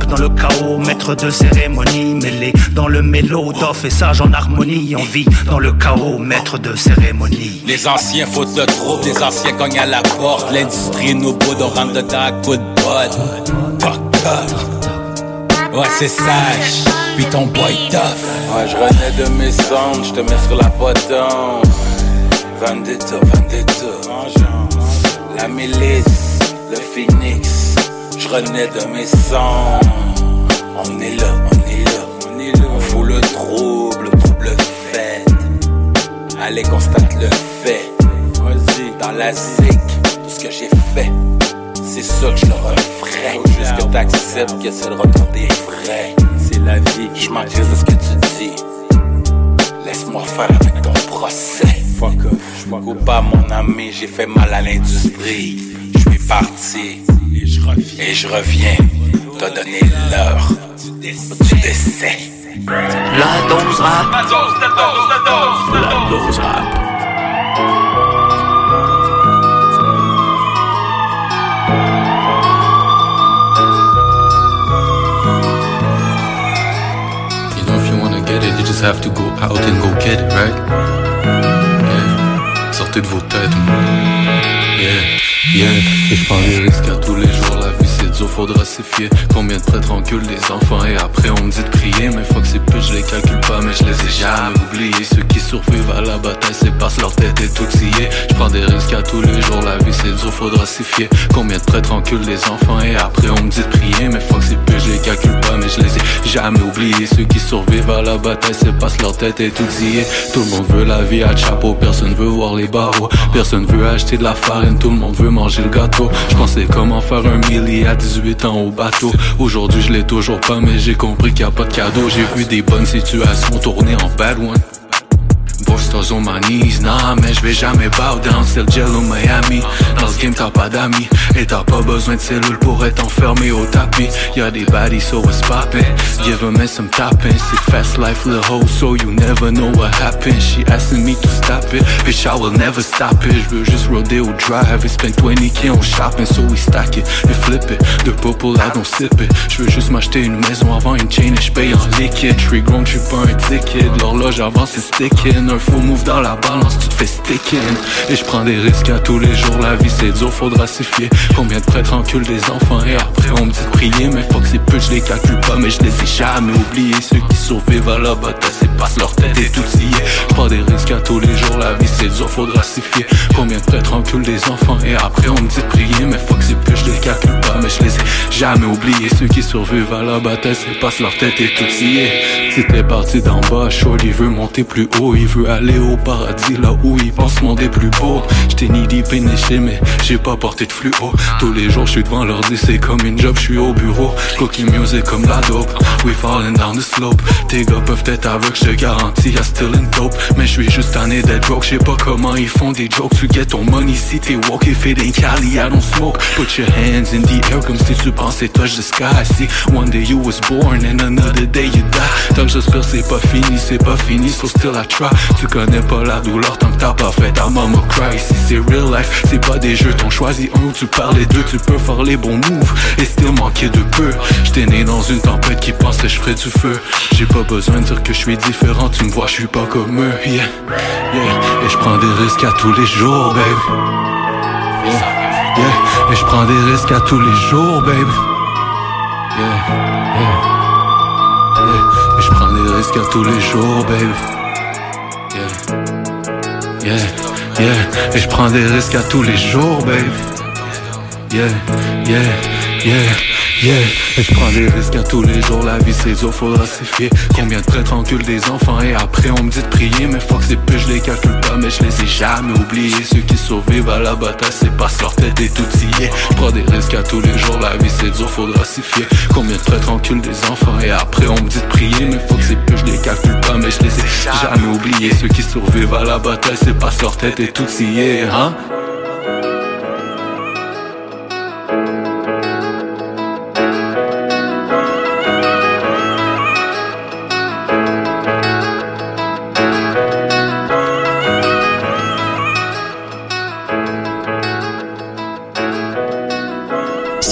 Speaker 36: dans le chaos, maître de cérémonie, mêlé dans le mélo, d'off et sage en harmonie. On vit dans le chaos, maître de cérémonie.
Speaker 24: Les anciens foutent le trouble, les anciens cognent à la porte. L'industrie nous boude, on rentre dedans à coup de botte. Toc, toc. Ouais, c'est sage. Puis ton boy tough. Ouais, je renais de mes sondes, je te mets sur la potence.
Speaker 37: Vendetta, vendetta. La milice, le phoenix. Je renais de mes sangs. On est là, on est là, on est là. On fout le trouble, le trouble fait. Allez, constate le fait. Vas-y, dans la zik, tout ce que j'ai fait. C'est ça que je leur referai. Juste que t'acceptes que c'est le retour des vrais. C'est la vie, je m'en de ce que tu dis. Laisse-moi faire avec ton procès. Fuck off. Je pas mon ami, j'ai fait mal à l'industrie. Je suis parti et je reviens. Et je reviens. T'as donné l'heure du décès.
Speaker 9: La dose rap.
Speaker 37: La dose, la dose, la dose. La dose rap.
Speaker 38: You know, if you wanna get it, you just have to go out and go get it, right? Sortez de vos têtes. Yeah, yeah. Et je prends des risques à tous les jours, la vie faudra fier. Combien de prêtres enculent des enfants et après on me dit de prier. Mais faut c'est peu, je les calcule pas, mais je les ai jamais oubliés. Ceux qui survivent à la bataille, c'est parce leur tête est tout sciée. Je prends des risques à tous les jours, la vie c'est dur, faudra s'y fier. Combien de prêtres enculent des enfants et après on me dit de prier. Mais faut que c'est peu, je les calcule pas, mais je les ai jamais oubliés. Ceux qui survivent à la bataille, c'est parce leur tête est tout sciée. Tout le monde veut la vie à chapeau, personne veut voir les barreaux. Personne veut acheter de la farine, tout le monde veut manger le gâteau. Je pensais comment faire un millier à 18 ans au bateau. Aujourd'hui, je l'ai toujours pas, mais j'ai compris qu'il y a pas de cadeau. J'ai vu des bonnes situations tourner en bad one. Bostos on my knees, nah, mais je jamais bow down, c'est le gel au Miami. Dans ce game, t'as pas d'amis, et t'as pas besoin de cellules pour être enfermé au tapis. Y'a des baddies, so what's poppin'? Give a man some tapping, c'est fast life, little hoe, so you never know what happened. She asking me to stop it, bitch, I will never stop it. Je veux juste rodeo drive et spend 20k on shopping, so we stack it et flip it. De popo là, don't sip it. Je veux juste m'acheter une maison avant une chain et j'paye en liquide. J'suis grown, j'suis pas un ticket. L'horloge avance, c'est sticking. Un move dans la balance, tu te fais sticking. Et je prends des risques à tous les jours, la vie c'est dur, faudra s'y fier. Combien de prêtres enculent des enfants et après on me dit de prier. Mais que c'est peu, je les calcule pas, mais je les ai jamais oubliés. Ceux qui survivent à la bataille, c'est passe leur tête et tout scié. Je prends des risques à tous les jours, la vie c'est dur, faudra s'y fier. Combien de prêtres enculent des enfants et après on me dit de prier. Mais que c'est peu, je les calcule pas, mais je les ai jamais oubliés. Ceux qui survivent à la bataille, c'est passe leur tête et tout scié. Si t'es parti d'en bas, chaud, il veut monter plus haut, il veut aller au paradis là où il pense monter plus beau. J't'ai ni deep pénéché, mais j'ai pas porté de fluo. Tous les jours, je suis devant l'ordi, c'est comme une job, je au bureau. Cooking music comme la dope. We falling down the slope. Tes gars peuvent être aveugles, je garantis, y'a still in dope. Mais je suis juste tanné d'être broke, je sais pas comment ils font des jokes. Tu get ton money si t'es walk, if it ain't Cali, I don't smoke. Put your hands in the air comme si tu pensais touch the sky. See, one day you was born and another day you die. Que j'espère c'est pas fini, c'est pas fini, so still I try. Connais pas la douleur tant que t'as pas fait ta mama cry. Si c'est real life, c'est pas des jeux, t'en choisis un où tu parles les deux, tu peux faire les bons moves et still manquer de peu. J'étais né dans une tempête qui pensait je ferais du feu. J'ai pas besoin de dire que je suis différent, tu me vois, je suis pas comme eux. Yeah, yeah, et je prends des risques à tous les jours, baby. Yeah, yeah, et je prends des risques à tous les jours, baby. Yeah, yeah, yeah, et je prends des risques à tous les jours, baby. Yeah, yeah, et je prends des risques à tous les jours, baby. Yeah, yeah, yeah, yeah. Je prends des risques à tous les jours, la vie c'est dur, faudra s'y fier. Combien de prêtres enculent des enfants et après on me dit de prier. Mais que c'est peu, je les calcule pas, mais je les ai jamais oubliés. Ceux qui survivent à la bataille, c'est parce leur tête est tout sciée. Je prends des risques à tous les jours, la vie c'est dur, faudra s'y fier. Combien de prêtres enculent des enfants et après on me dit de prier. Mais que c'est peu, je les calcule pas, mais je les ai jamais oubliés. Ceux qui survivent à la bataille, c'est parce leur tête est tout sciée, hein?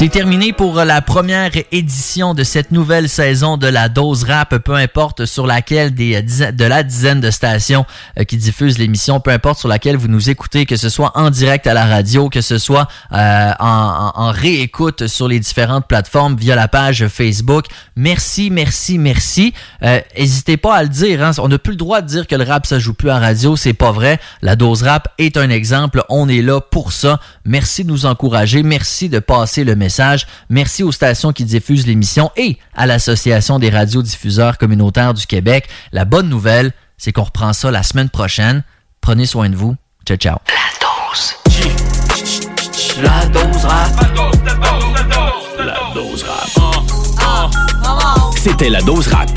Speaker 10: C'est terminé pour la première édition de cette nouvelle saison de la dose rap, peu importe sur laquelle des de la dizaine de stations euh, qui diffusent l'émission, peu importe sur laquelle vous nous écoutez, que ce soit en direct à la radio, que ce soit euh, en, en, réécoute sur les différentes plateformes via la page Facebook. Merci, merci, merci. Euh, N'hésitez pas à le dire. Hein. On n'a plus le droit de dire que le rap ça joue plus à radio, c'est pas vrai. La dose rap est un exemple. On est là pour ça. Merci de nous encourager. Merci de passer le message. Merci aux stations qui diffusent l'émission et à l'Association des radiodiffuseurs communautaires du Québec. La bonne nouvelle, c'est qu'on reprend ça la semaine prochaine. Prenez soin de vous. Ciao, ciao.
Speaker 9: La dose. La dose rap.
Speaker 2: La dose rap. C'était la dose rap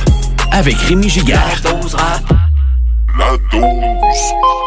Speaker 2: avec Rémi Gigard.
Speaker 9: La dose rap.
Speaker 26: La dose.